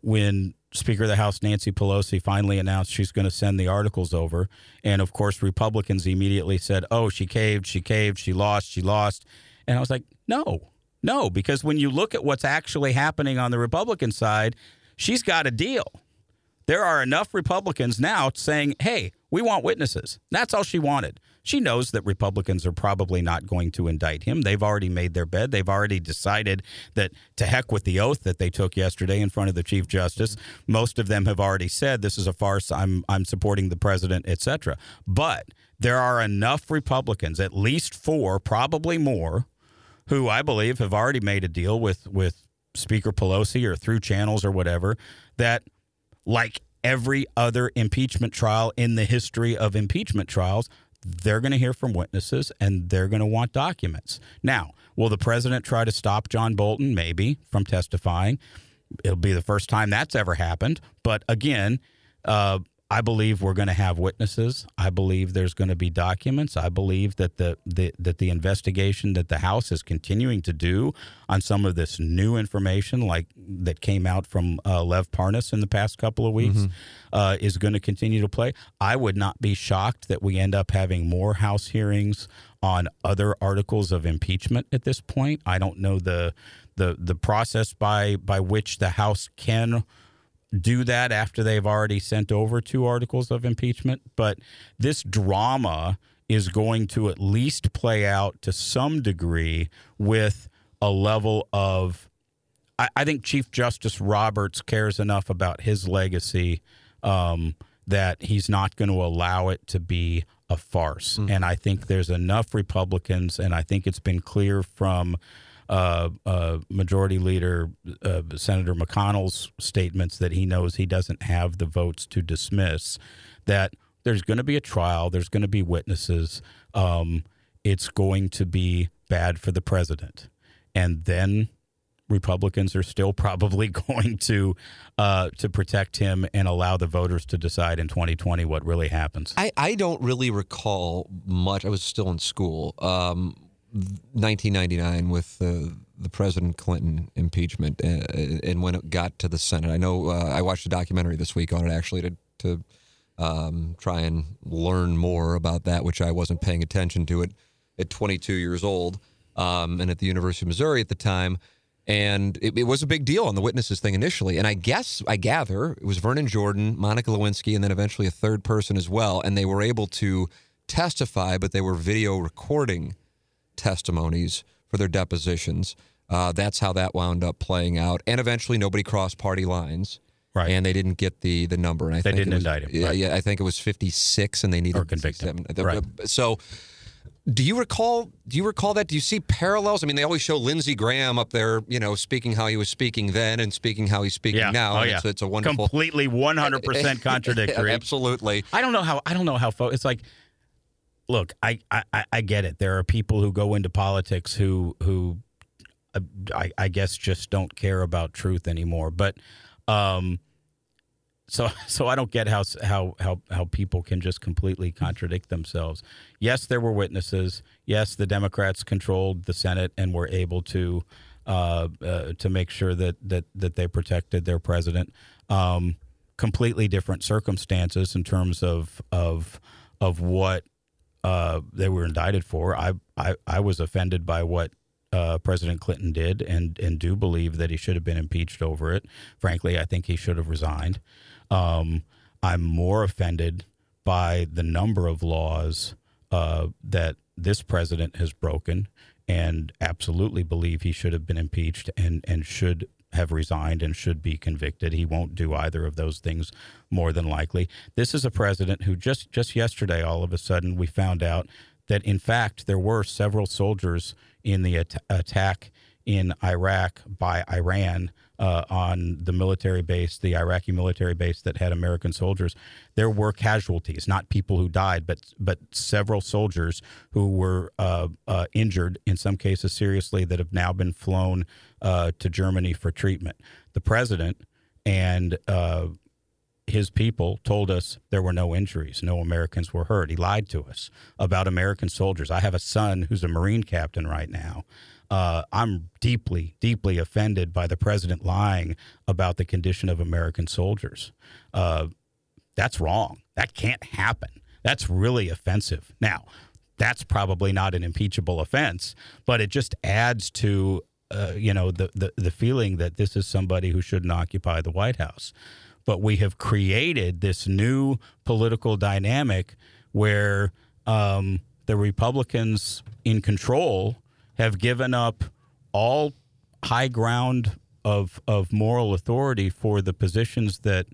when Speaker of the House Nancy Pelosi finally announced she's going to send the articles over, and of course Republicans immediately said, "Oh, she caved, she caved, she lost, she lost," and I was like, "No." No, because when you look at what's actually happening on the Republican side, she's got a deal. There are enough Republicans now saying, hey, we want witnesses. That's all she wanted. She knows that Republicans are probably not going to indict him. They've already made their bed. They've already decided that to heck with the oath that they took yesterday in front of the Chief Justice. Most of them have already said this is a farce. I'm I'm supporting the president, etc. But there are enough Republicans, at least four, probably more, who I believe have already made a deal with with Speaker Pelosi or through channels or whatever that like every other impeachment trial in the history of impeachment trials they're going to hear from witnesses and they're going to want documents. Now, will the president try to stop John Bolton maybe from testifying? It'll be the first time that's ever happened, but again, uh, I believe we're going to have witnesses. I believe there's going to be documents. I believe that the, the that the investigation that the House is continuing to do on some of this new information, like that came out from uh, Lev Parnas in the past couple of weeks, mm-hmm. uh, is going to continue to play. I would not be shocked that we end up having more House hearings on other articles of impeachment at this point. I don't know the the the process by by which the House can do that after they've already sent over two articles of impeachment. But this drama is going to at least play out to some degree with a level of. I, I think Chief Justice Roberts cares enough about his legacy um, that he's not going to allow it to be a farce. Mm. And I think there's enough Republicans, and I think it's been clear from uh, uh, Majority Leader uh, Senator McConnell's statements that he knows he doesn't have the votes to dismiss, that there's going to be a trial, there's going to be witnesses, um, it's going to be bad for the president. And then Republicans are still probably going to uh, to protect him and allow the voters to decide in 2020 what really happens. I, I don't really recall much. I was still in school. Um, 1999 with uh, the President Clinton impeachment uh, and when it got to the Senate. I know uh, I watched a documentary this week on it actually to, to um, try and learn more about that, which I wasn't paying attention to it at 22 years old um, and at the University of Missouri at the time. And it, it, was a big deal on the witnesses thing initially. And I guess, I gather, it was Vernon Jordan, Monica Lewinsky, and then eventually a third person as well. And they were able to testify, but they were video recording testimonies for their depositions. Uh, that's how that wound up playing out. And eventually, nobody crossed party lines. Right. And they didn't get the the number. And I they think didn't was, indict him. Yeah, right. yeah, I think it was 56, and they needed or convict him. Right. So, do you recall? Do you recall that? Do you see parallels? I mean, they always show Lindsey Graham up there, you know, speaking how he was speaking then and speaking how he's speaking yeah. now. Oh, yeah. It's, it's, a wonderful, completely 100 percent contradictory. Absolutely. I don't know how. I don't know how. It's like look, I, I, I get it. There are people who go into politics who who uh, I, I guess just don't care about truth anymore. But um, so so I don't get how how how how people can just completely contradict themselves. Yes, there were witnesses. Yes, the Democrats controlled the Senate and were able to uh, uh, to make sure that that that they protected their president. Um, completely different circumstances in terms of of of what uh, they were indicted for. I, I, I was offended by what uh, President Clinton did and, and do believe that he should have been impeached over it. Frankly, I think he should have resigned. Um, I'm more offended by the number of laws uh, that this president has broken and absolutely believe he should have been impeached and, and should have resigned and should be convicted. He won't do either of those things more than likely. This is a president who just just yesterday all of a sudden we found out that in fact there were several soldiers in the at- attack in Iraq by Iran uh, on the military base, the Iraqi military base that had American soldiers, there were casualties, not people who died, but but several soldiers who were uh, uh, injured, in some cases seriously, that have now been flown uh, to Germany for treatment. The president and uh, his people told us there were no injuries, no Americans were hurt. He lied to us about American soldiers. I have a son who's a Marine captain right now. Uh, I'm deeply, deeply offended by the president lying about the condition of American soldiers. Uh, that's wrong. That can't happen. That's really offensive. Now, that's probably not an impeachable offense, but it just adds to uh, you know the, the the feeling that this is somebody who shouldn't occupy the White House. But we have created this new political dynamic where um, the Republicans in control have given up all high ground of of moral authority for the positions that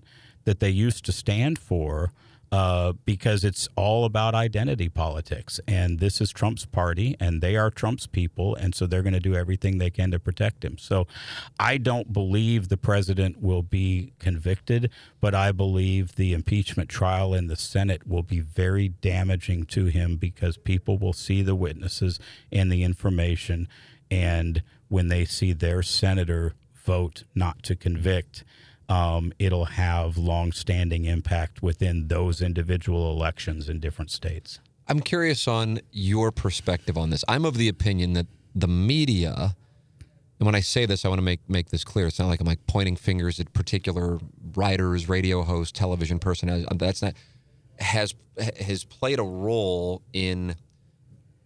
that they used to stand for uh, because it's all about identity politics. And this is Trump's party, and they are Trump's people. And so they're going to do everything they can to protect him. So I don't believe the president will be convicted, but I believe the impeachment trial in the Senate will be very damaging to him because people will see the witnesses and the information. And when they see their senator vote not to convict, um, it'll have long-standing impact within those individual elections in different states. I'm curious on your perspective on this. I'm of the opinion that the media, and when I say this, I want to make make this clear. It's not like I'm like pointing fingers at particular writers, radio hosts, television personalities. That's not has has played a role in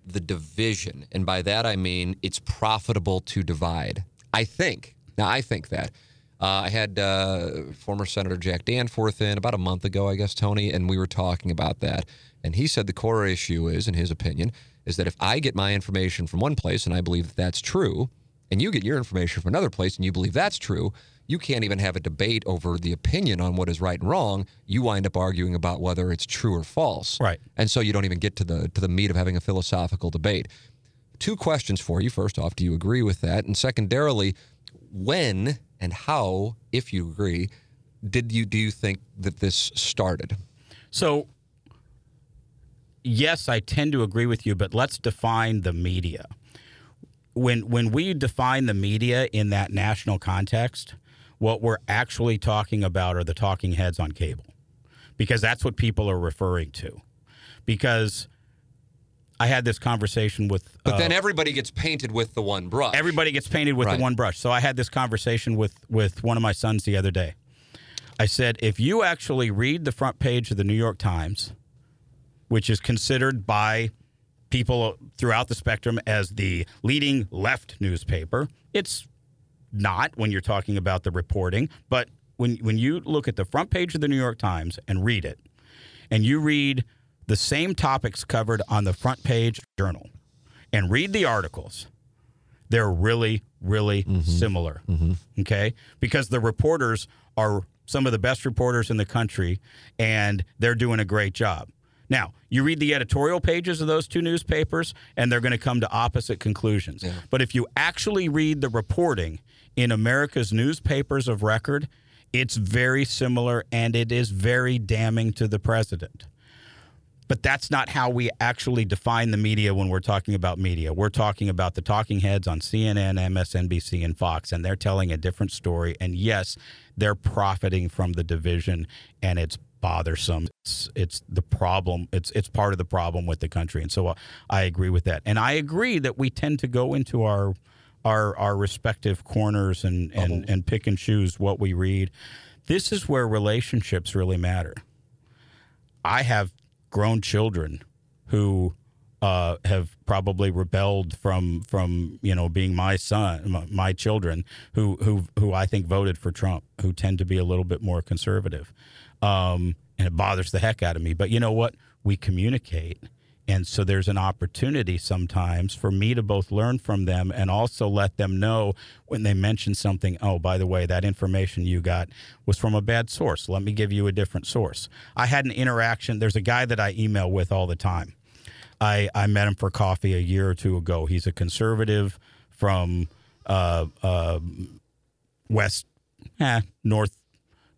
the division, and by that I mean it's profitable to divide. I think. Now I think that. Uh, I had uh, former Senator Jack Danforth in about a month ago, I guess, Tony, and we were talking about that. And he said the core issue is, in his opinion, is that if I get my information from one place and I believe that that's true, and you get your information from another place and you believe that's true, you can't even have a debate over the opinion on what is right and wrong. You wind up arguing about whether it's true or false. Right. And so you don't even get to the to the meat of having a philosophical debate. Two questions for you. First off, do you agree with that? And secondarily, when and how, if you agree, did you do you think that this started? So, yes, I tend to agree with you, but let's define the media. When when we define the media in that national context, what we're actually talking about are the talking heads on cable, because that's what people are referring to. Because I had this conversation with. But uh, then everybody gets painted with the one brush. Everybody gets painted with Right. the one brush. So I had this conversation with with one of my sons the other day. I said, if you actually read the front page of the New York Times, which is considered by people throughout the spectrum as the leading left newspaper, it's not when you're talking about the reporting, but when when you look at the front page of the New York Times and read it, and you read the same topics covered on the front page journal and read the articles, they're really, really mm-hmm. similar. Mm-hmm. Okay? Because the reporters are some of the best reporters in the country and they're doing a great job. Now, you read the editorial pages of those two newspapers and they're going to come to opposite conclusions. But if you actually read the reporting in America's newspapers of record, it's very similar and it is very damning to the president. But that's not how we actually define the media when we're talking about media. We're talking about the talking heads on CNN, MSNBC, and Fox, and they're telling a different story. And yes, they're profiting from the division, and it's bothersome. It's, it's the problem. It's it's part of the problem with the country, and so uh, I agree with that. And I agree that we tend to go into our our our respective corners and and, and pick and choose what we read. This is where relationships really matter. I have grown children who uh, have probably rebelled from from you know being my son, my, my children who who who I think voted for Trump, who tend to be a little bit more conservative, um, and it bothers the heck out of me. But you know what? We communicate. And so there's an opportunity sometimes for me to both learn from them and also let them know when they mention something, oh, by the way, that information you got was from a bad source. Let me give you a different source. I had an interaction. There's a guy that I email with all the time. I, I met him for coffee a year or two ago. He's a conservative from uh, uh, west, eh, north,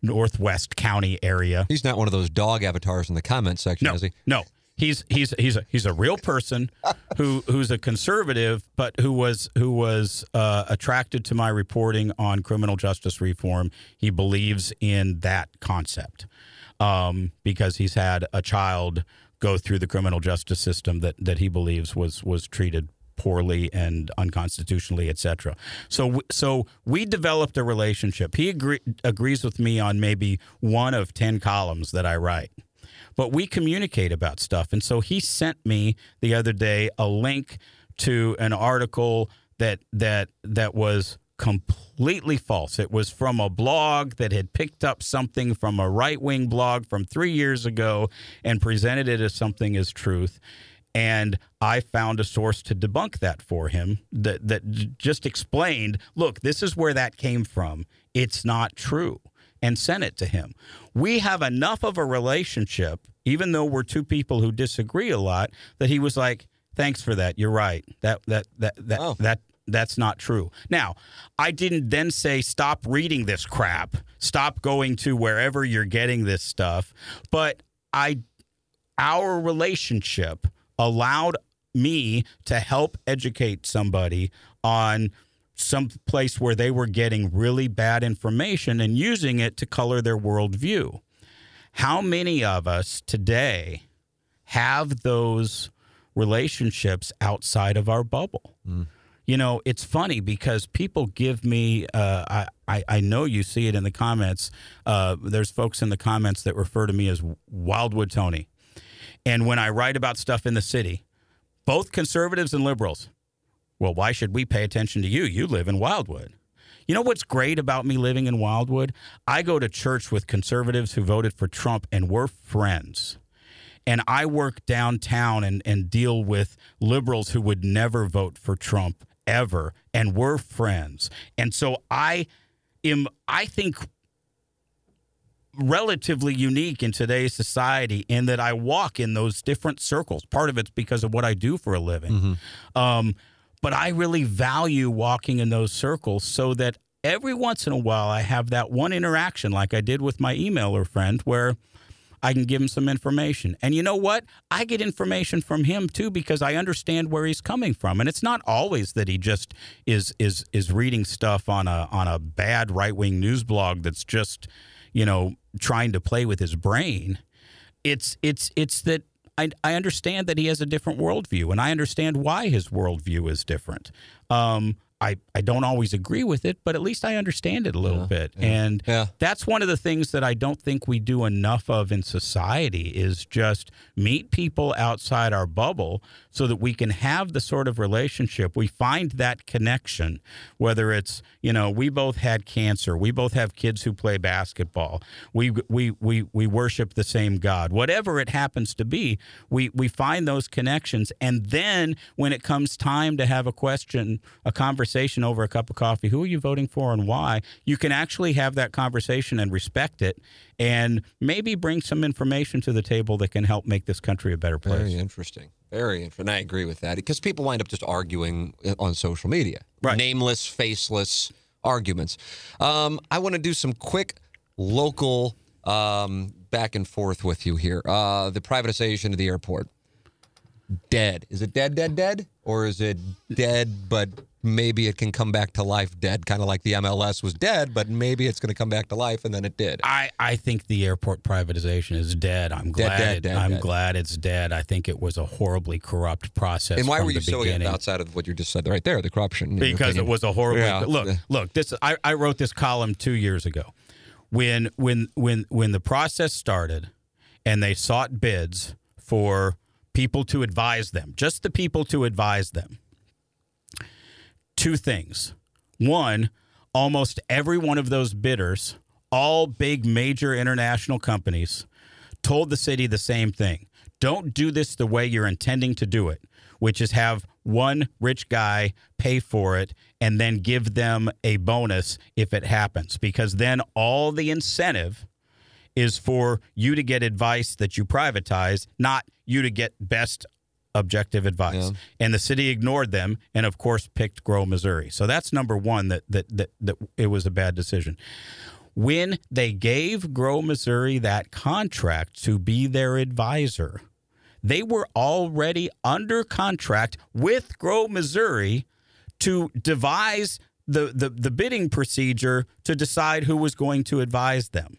northwest county area. He's not one of those dog avatars in the comment section, No, is he? no. He's he's he's a, he's a real person who who's a conservative, but who was who was uh, attracted to my reporting on criminal justice reform. He believes in that concept um, because he's had a child go through the criminal justice system that that he believes was was treated poorly and unconstitutionally, etc. So, so we developed a relationship. He agree, agrees with me on maybe one of ten columns that I write, but we communicate about stuff. And so he sent me the other day a link to an article that that that was completely false. It was from a blog that had picked up something from a right wing blog from three years ago and presented it as something as truth. And I found a source to debunk that for him that, that just explained look, this is where that came from. It's not true. And sent it to him. We have enough of a relationship, even though we're two people who disagree a lot, that he was like, Thanks for that. You're right. That that that that Oh. that that's not true. Now, I didn't then say stop reading this crap. Stop going to wherever you're getting this stuff, but I our relationship allowed me to help educate somebody on some place where they were getting really bad information and using it to color their worldview. How many of us today have those relationships outside of our bubble? You know, it's funny because people give me. Uh, I, I I know you see it in the comments. Uh, there's folks in the comments that refer to me as Wildwood Tony, and when I write about stuff in the city, both conservatives and liberals. Well, why should we pay attention to you? You live in Wildwood. You know what's great about me living in Wildwood? I go to church with conservatives who voted for Trump, and we're friends and I work downtown and, and deal with liberals who would never vote for Trump ever, and we're friends. And so I am, I think, relatively unique in today's society in that I walk in those different circles. Part of it's because of what I do for a living. Um, but I really value walking in those circles so that every once in a while I have that one interaction, like I did with my emailer friend, where I can give him some information. And you know what? I get information from him too because I understand where he's coming from. And it's not always that he just is is is reading stuff on a on a bad right-wing news blog that's just, you know, trying to play with his brain. It's it's it's that I, I understand that he has a different worldview, and I understand why his worldview is different. Um, I, I don't always agree with it, but at least I understand it a little bit. And Yeah. that's one of the things that I don't think we do enough of in society is just meet people outside our bubble so that we can have the sort of relationship. We find that connection, whether it's, you know, we both had cancer, we both have kids who play basketball, we we we, we worship the same God, whatever it happens to be, we, we find those connections. And then when it comes time to have a question, a conversation over a cup of coffee, who are you voting for and why? You can actually have that conversation and respect it and maybe bring some information to the table that can help make this country a better place. Very interesting. Very interesting. I agree with that because people wind up just arguing on social media, Right. nameless, faceless arguments. Um, I want to do some quick local um, back and forth with you here. Uh, the privatization of the airport. Dead. Is it dead, dead, dead? Or is it dead, but maybe it can come back to life dead? Kind of like the MLS was dead, but maybe it's going to come back to life and then it did. I, I think the airport privatization is dead. I'm glad. dead, it- dead, I'm dead. glad it's dead. I think it was a horribly corrupt process. and why were you so outside of what you just said right there, the corruption? because it was a horrible Yeah. look look this I, I wrote this column two years ago when when when when the process started and they sought bids for people to advise them just the people to advise them two things one almost every one of those bidders all big major international companies told the city the same thing. Don't do this the way you're intending to do it, which is have one rich guy pay for it and then give them a bonus if it happens, because then all the incentive is for you to get advice that you privatize, not you to get best objective advice. Yeah. And the city ignored them and of course picked Grow, Missouri. So that's number 1 that that that, that it was a bad decision. When they gave Grow, Missouri that contract to be their advisor, they were already under contract with Grow, Missouri to devise the, the, the bidding procedure to decide who was going to advise them.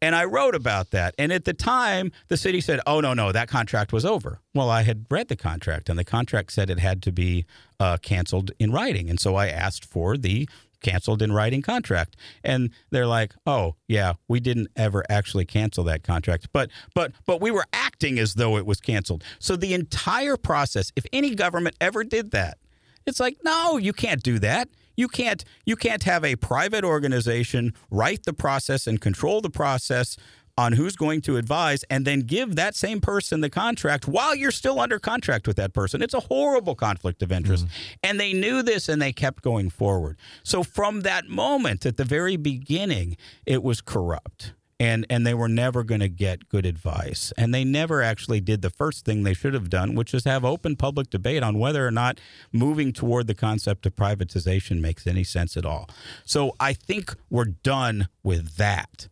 And I wrote about that. And at the time, the city said, oh, no, no, that contract was over. Well, I had read the contract, and the contract said it had to be uh, canceled in writing. And so I asked for the canceled in writing contract and they're like oh yeah we didn't ever actually cancel that contract but but but we were acting as though it was canceled so the entire process if any government ever did that it's like no you can't do that you can't you can't have a private organization write the process and control the process on who's going to advise and then give that same person the contract while you're still under contract with that person. It's a horrible conflict of interest. Mm-hmm. And they knew this and they kept going forward. So from that moment at the very beginning, it was corrupt. And, and they were never going to get good advice. And they never actually did the first thing they should have done, which is have open public debate on whether or not moving toward the concept of privatization makes any sense at all. So I think we're done with that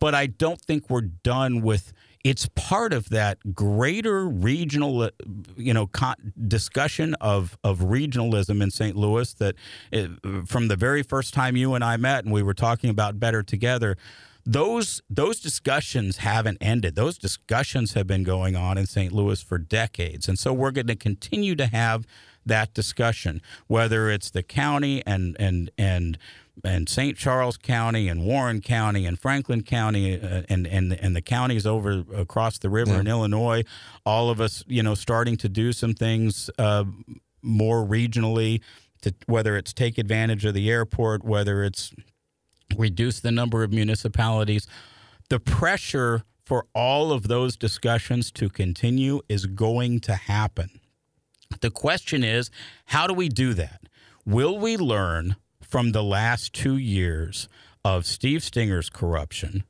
but I don't think we're done with it's part of that greater regional you know discussion of of regionalism in St. Louis that it, uh, from the very first time you and I met and we were talking about better together those those discussions haven't ended. Those discussions have been going on in St. Louis for decades, and so we're going to continue to have that discussion, whether it's the county and and and and St. Charles County and Warren County and Franklin County uh, and and and the counties over across the river yeah. in Illinois, all of us, you know, starting to do some things uh, more regionally. To, whether it's take advantage of the airport, whether it's reduce the number of municipalities, the pressure for all of those discussions to continue is going to happen. The question is, how do we do that? Will we learn from the last two years of Steve Stenger's corruption,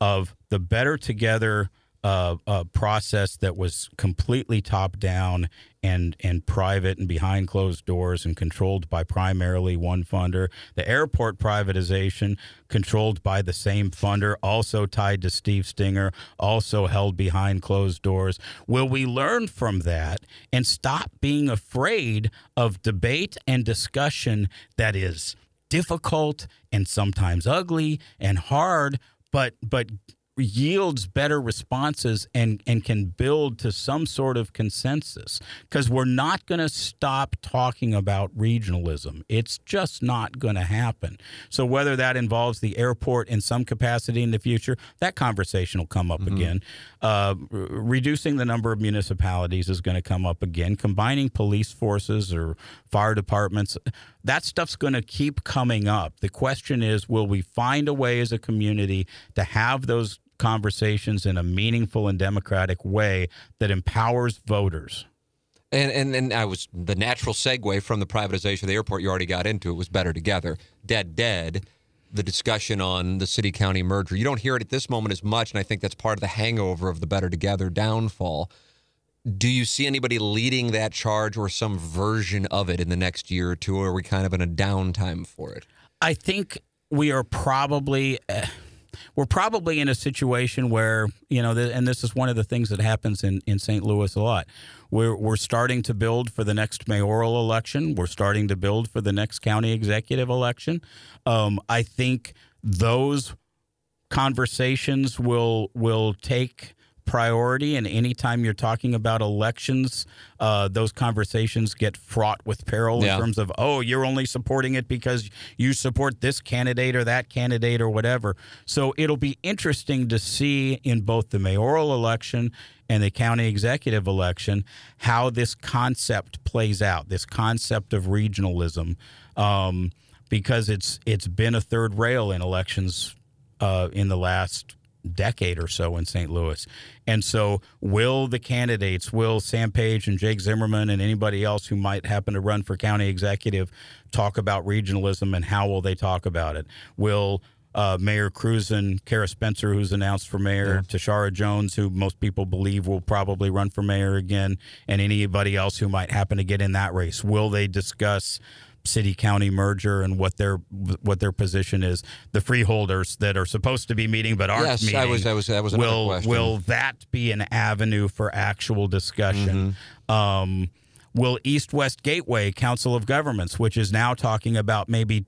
of the Better Together uh, uh, process that was completely top down and and private and behind closed doors and controlled by primarily one funder. The airport privatization controlled by the same funder, also tied to Steve Stenger, also held behind closed doors. Will we learn from that and stop being afraid of debate and discussion that is difficult and sometimes ugly and hard, but but yields better responses and, and can build to some sort of consensus because we're not going to stop talking about regionalism. It's just not going to happen. So, whether that involves the airport in some capacity in the future, that conversation will come up mm-hmm. again. Uh, r- reducing the number of municipalities is going to come up again. Combining police forces or fire departments, that stuff's going to keep coming up. The question is will we find a way as a community to have those conversations in a meaningful and democratic way that empowers voters. And, and and I was the natural segue from the privatization of the airport you already got into it was better together. Dead dead. The discussion on the city county merger. You don't hear it at this moment as much, and I think that's part of the hangover of the better together downfall. Do you see anybody leading that charge or some version of it in the next year or two, or are we kind of in a downtime for it? I think we are probably. Uh, we're probably in a situation where you know, and this is one of the things that happens in, in St. Louis a lot. We're we're starting to build for the next mayoral election. We're starting to build for the next county executive election. Um, I think those conversations will will take priority. And anytime you're talking about elections, uh, those conversations get fraught with peril yeah. in terms of, oh, you're only supporting it because you support this candidate or that candidate or whatever. So it'll be interesting to see in both the mayoral election and the county executive election how this concept plays out, this concept of regionalism. Um, because it's it's been a third rail in elections uh, in the last decade or so in St. Louis. And so, will the candidates, will Sam Page and Jake Zimmerman and anybody else who might happen to run for county executive talk about regionalism and how will they talk about it? Will uh, Mayor Cruz and Cara Spencer, who's announced for mayor, Tishaura Jones, who most people believe will probably run for mayor again, and anybody else who might happen to get in that race. Will they discuss city county merger and what their what their position is? The freeholders that are supposed to be meeting but aren't meeting. Yes, meeting. I was- that was- that was another will question. will that be an avenue for actual discussion? Um, will East West Gateway Council of Governments, which is now talking about maybe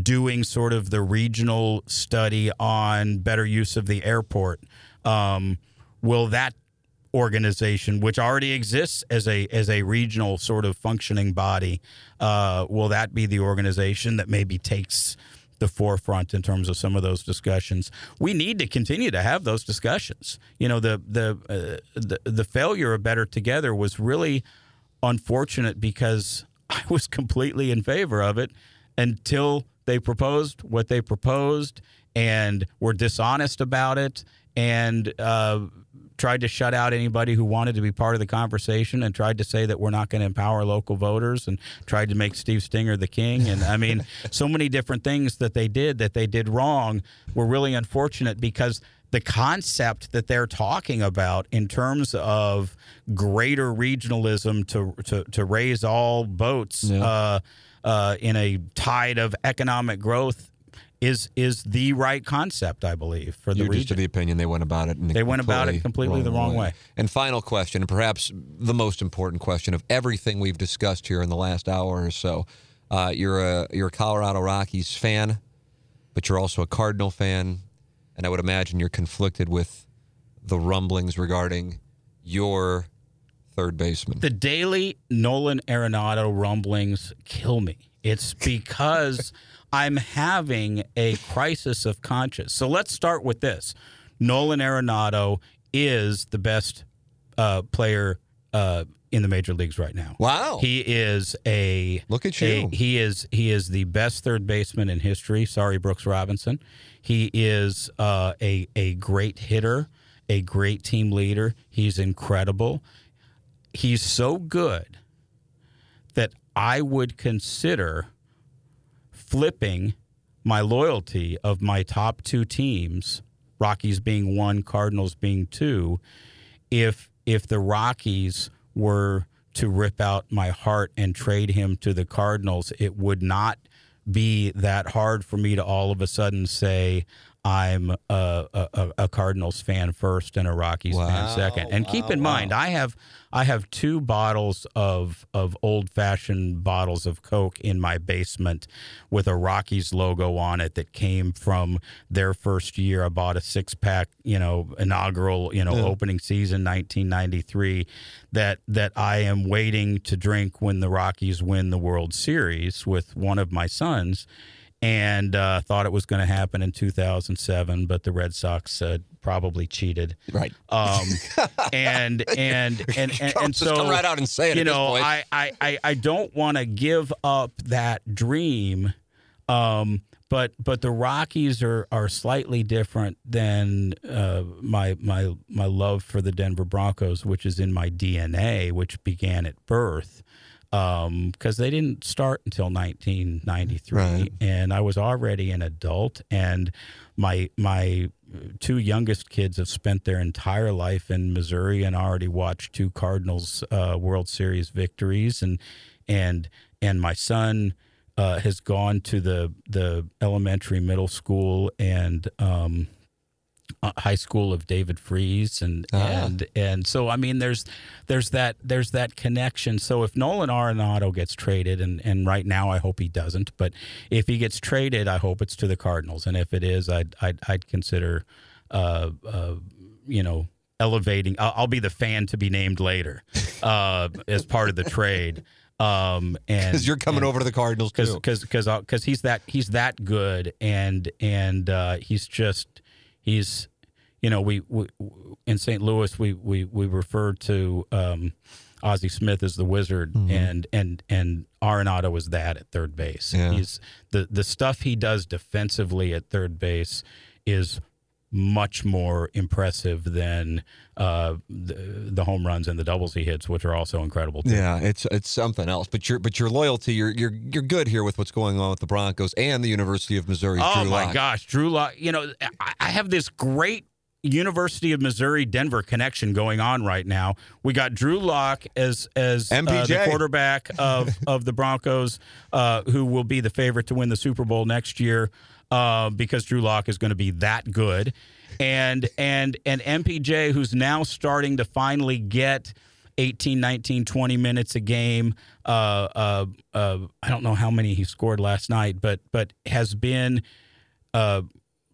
doing sort of the regional study on better use of the airport, um, will that organization, which already exists as a as a regional sort of functioning body, uh, will that be the organization that maybe takes the forefront in terms of some of those discussions? We need to continue to have those discussions. You know, the the uh, the, the failure of Better Together was really unfortunate because I was completely in favor of it until they proposed what they proposed and were dishonest about it and uh, tried to shut out anybody who wanted to be part of the conversation and tried to say that we're not going to empower local voters and tried to make Steve Stenger the king. And I mean, so many different things that they did that they did wrong were really unfortunate because the concept that they're talking about in terms of greater regionalism to to, to raise all boats uh, uh, in a tide of economic growth is is the right concept, I believe, for the You're just of the opinion they went about it. They went about it completely the wrong way. And final question, and perhaps the most important question of everything we've discussed here in the last hour or so. Uh, you're a you're a Colorado Rockies fan, but you're also a Cardinal fan, and I would imagine you're conflicted with the rumblings regarding your third baseman. the daily Nolan Arenado rumblings kill me. It's because I'm having a crisis of conscience. So let's start with this: Nolan Arenado is the best uh, player uh, in the major leagues right now. Wow. He is a Look at a- you. he is he is the best third baseman in history. Sorry, Brooks Robinson. He is uh, a a great hitter, a great team leader. He's incredible. He's so good that I would consider flipping my loyalty of my top two teams, Rockies being one, Cardinals being two, if if the Rockies were to rip out my heart and trade him to the Cardinals, it would not be that hard for me to all of a sudden say I'm a, a, a Cardinals fan first and a Rockies fan second. And keep wow, in mind. I have I have two bottles of of old fashioned bottles of Coke in my basement with a Rockies logo on it that came from their first year. I bought a six pack, you know, inaugural, you know, opening season 1993 that that I am waiting to drink when the Rockies win the World Series with one of my sons and uh, thought it was going to happen in 2007, but the Red Sox uh, probably cheated. Right. Um, and and and and, and Just so come right out and say it You know, point. I I I, I don't want to give up that dream. Um, but but the Rockies are are slightly different than uh, my my my love for the Denver Broncos, which is in my DNA, which began at birth. Because they didn't start until 1993, Right. and I was already an adult, and my my two youngest kids have spent their entire life in Missouri and already watched two Cardinals uh, World Series victories, and and and my son uh, has gone to the the elementary, middle school, and um, high school of David Freese, and Ah. and and so I mean, there's there's that there's that connection. So if Nolan Arenado gets traded, and and right now I hope he doesn't, but if he gets traded, I hope it's to the Cardinals, and if it is, I'd I'd, I'd consider, uh, uh, you know. Elevating, I'll, I'll be the fan to be named later, uh, as part of the trade. Um, and Because you're coming and- over to the Cardinals because too. because because because he's that he's that good and and uh, he's just he's you know we, we in St. Louis we we we refer to um, Ozzie Smith as the wizard and and and Arenado is that at third base. Yeah. He's the the stuff he does defensively at third base is much more impressive than uh, the, the home runs and the doubles he hits, which are also incredible. Too. Yeah, it's it's something else. But your but your loyalty, you're you're you're good here with what's going on with the Broncos and the University of Missouri. Oh Drew my Lock. gosh, Drew Lock! You know, I, I have this great University of Missouri Denver connection going on right now. We got Drew Lock as as uh, the quarterback of of the Broncos, uh, who will be the favorite to win the Super Bowl next year uh, because Drew Lock is going to be that good, and and and MPJ who's now starting to finally get. 18, 19, 20 minutes a game. Uh, uh, uh, I don't know how many he scored last night, but but has been uh,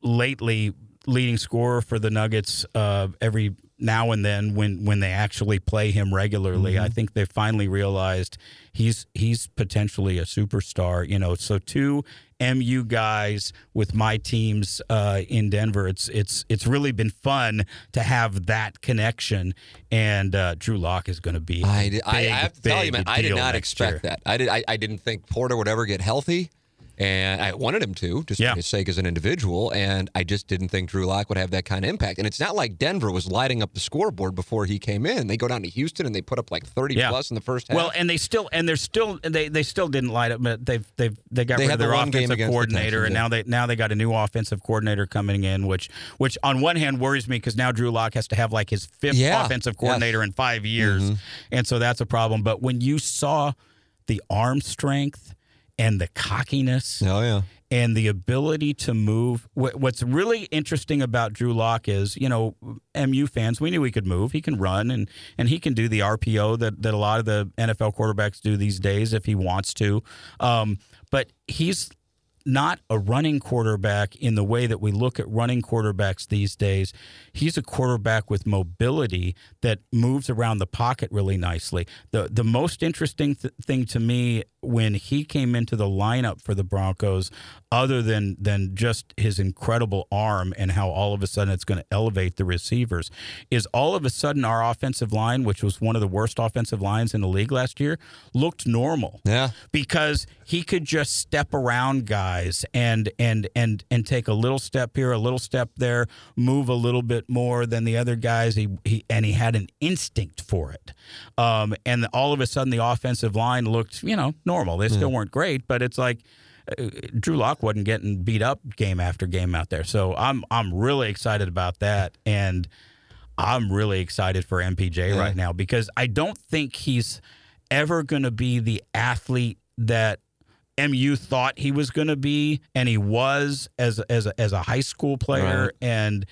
lately leading scorer for the Nuggets uh, every now and then when when they actually play him regularly. I think they finally realized he's he's potentially a superstar. You know, so two MU guys with my teams uh, in Denver. It's it's it's really been fun to have that connection. And uh, Drew Lock is going to be. I, did- I, I big, have to tell you, man, I did not expect year. that. I did. I, I didn't think Porter would ever get healthy, and I wanted him to, just Yeah. for his sake as an individual. And I just didn't think Drew Lock would have that kind of impact. And it's not like Denver was lighting up the scoreboard before he came in. They go down to Houston and they put up like thirty Yeah. plus in the first half. Well, and they still and they're still they they still didn't light up, but they've they've they got They rid of the their offensive against the coordinator, and now they now they got a new offensive coordinator coming in, which which on one hand worries me because now Drew Lock has to have like his fifth Yeah. offensive Yes. Mm-hmm. coordinator in five years, and so that's a problem. But when you saw the arm strength and the cockiness oh yeah. and the ability to move. What's really interesting about Drew Lock is, you know, MU fans, we knew he could move. He can run and and he can do the RPO that that a lot of the NFL quarterbacks do these days if he wants to. Um, but he's not a running quarterback in the way that we look at running quarterbacks these days. He's a quarterback with mobility that moves around the pocket really nicely. The the most interesting th- thing to me when he came into the lineup for the Broncos other than than just his incredible arm and how all of a sudden it's going to elevate the receivers is all of a sudden our offensive line which was one of the worst offensive lines in the league last year looked normal Yeah. because he could just step around guys and and and and take a little step here, a little step there, move a little bit more than the other guys. He, he and he had an instinct for it. Um, and all of a sudden, the offensive line looked, you know, normal. They still weren't great, but it's like. Uh, Drew Lock wasn't getting beat up game after game out there, so I'm I'm really excited about that, and I'm really excited for MPJ right now because I don't think he's ever going to be the athlete that MU thought he was going to be, and he was as as a, as a high school player, Right. and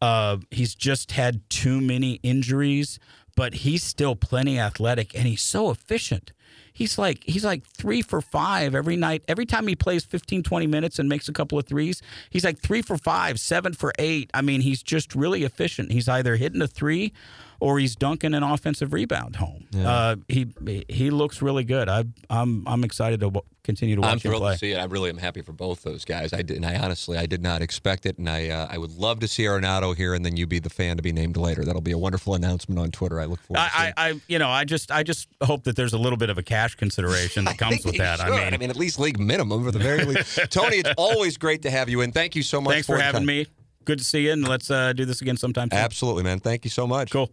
uh, he's just had too many injuries. But he's still plenty athletic, and he's so efficient. He's like he's like three for five every night. Every time he plays 15, 20 minutes and makes a couple of threes, he's like three for five, seven for eight. I mean, he's just really efficient. He's either hitting a three or he's dunking an offensive rebound home. Uh, he he looks really good. I, I'm I'm excited to w- continue to watch him. I'm him thrilled play. to see it. I really am happy for both those guys. I did, and I honestly, I did not expect it, and I, uh, I would love to see Arenado here, and then you be the fan to be named later. That'll be a wonderful announcement on Twitter. I look forward. to seeing. I, I, I, you know, I just, I just hope that there's a little bit of a cash consideration that comes with he that. should. I mean, at least league minimum for the very least. Tony, it's always great to have you in. Thank you so much. thanks for the having time. me. Good to see you, and let's uh, do this again sometime. Soon. Absolutely, man. Thank you so much. Cool.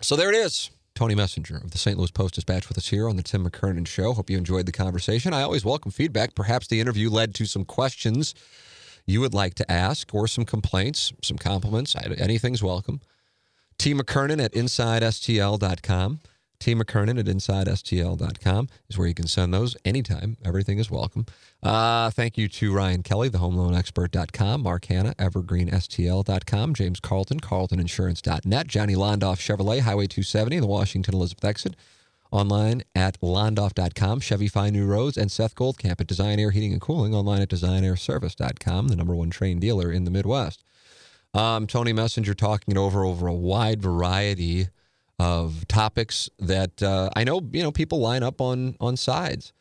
So there it is. Tony Messenger of the St. Louis Post Dispatch with us here on the Tim McKernan Show. Hope you enjoyed the conversation. I always welcome feedback. Perhaps the interview led to some questions you would like to ask or some complaints, some compliments. Anything's welcome. T. McKernan at InsideSTL.com. T. McKernan at InsideSTL.com is where you can send those anytime. Everything is welcome. Uh, thank you to Ryan Kelley, the HomeLoanExpert.com, Mark Hannah, EvergreenSTL.com, James Carlton, CarltonInsurance.net, Johnny Londoff Chevrolet, Highway 270, the Washington Elizabeth exit. Online at Londoff.com, Chevy Fine New Roads, and Seth Goldcamp at Design Aire Heating and Cooling, online at DesignAireService.com, the number one Trane dealer in the Midwest. Um, Tony Messenger talking it over over a wide variety of topics that uh, I know you know people line up on on sides.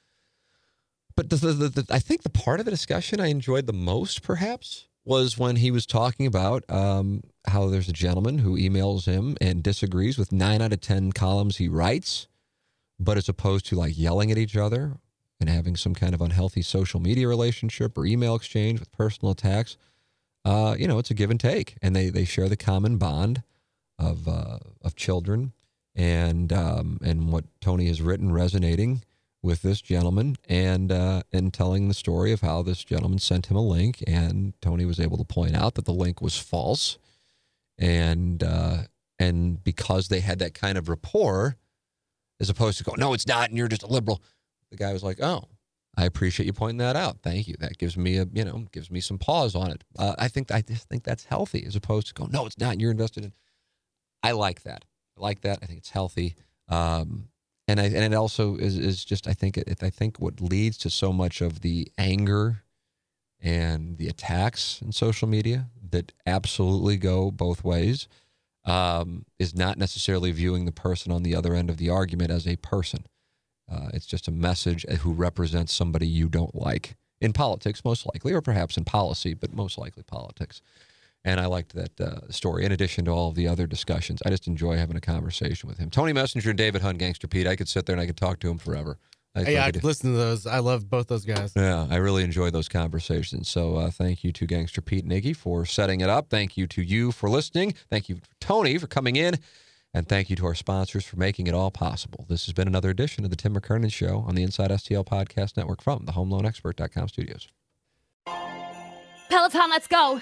But the, the, the, I think the part of the discussion I enjoyed the most, perhaps, was when he was talking about um, how there's a gentleman who emails him and disagrees with nine out of ten columns he writes, but as opposed to like yelling at each other and having some kind of unhealthy social media relationship or email exchange with personal attacks, uh, you know, it's a give and take, and they they share the common bond of uh, of children and um, and what Tony has written resonating with this gentleman and uh, and telling the story of how this gentleman sent him a link and Tony was able to point out that the link was false and uh, and because they had that kind of rapport as opposed to go no it's not and you're just a liberal the guy was like oh I appreciate you pointing that out. Thank you. That gives me a you know gives me some pause on it. Uh, I think I just think that's healthy as opposed to go no, it's not. You're invested in. I like that. I like that. I think it's healthy. Um, and I, and it also is, is just I think it, I think what leads to so much of the anger and the attacks in social media that absolutely go both ways um, is not necessarily viewing the person on the other end of the argument as a person. Uh, it's just a message who represents somebody you don't like in politics, most likely, or perhaps in policy, but most likely politics. And I liked that uh, story. In addition to all of the other discussions, I just enjoy having a conversation with him. Tony Messenger and David Hunt, Gangster Pete. I could sit there and I could talk to him forever. I yeah, I could listen to those. I love both those guys. Yeah, I really enjoy those conversations. So uh, thank you to Gangster Pete and Iggy for setting it up. Thank you to you for listening. Thank you, Tony, for coming in. And thank you to our sponsors for making it all possible. This has been another edition of the Tim McKernan Show on the Inside STL Podcast Network from the HomeLoanExpert.com studios. Peloton, let's go.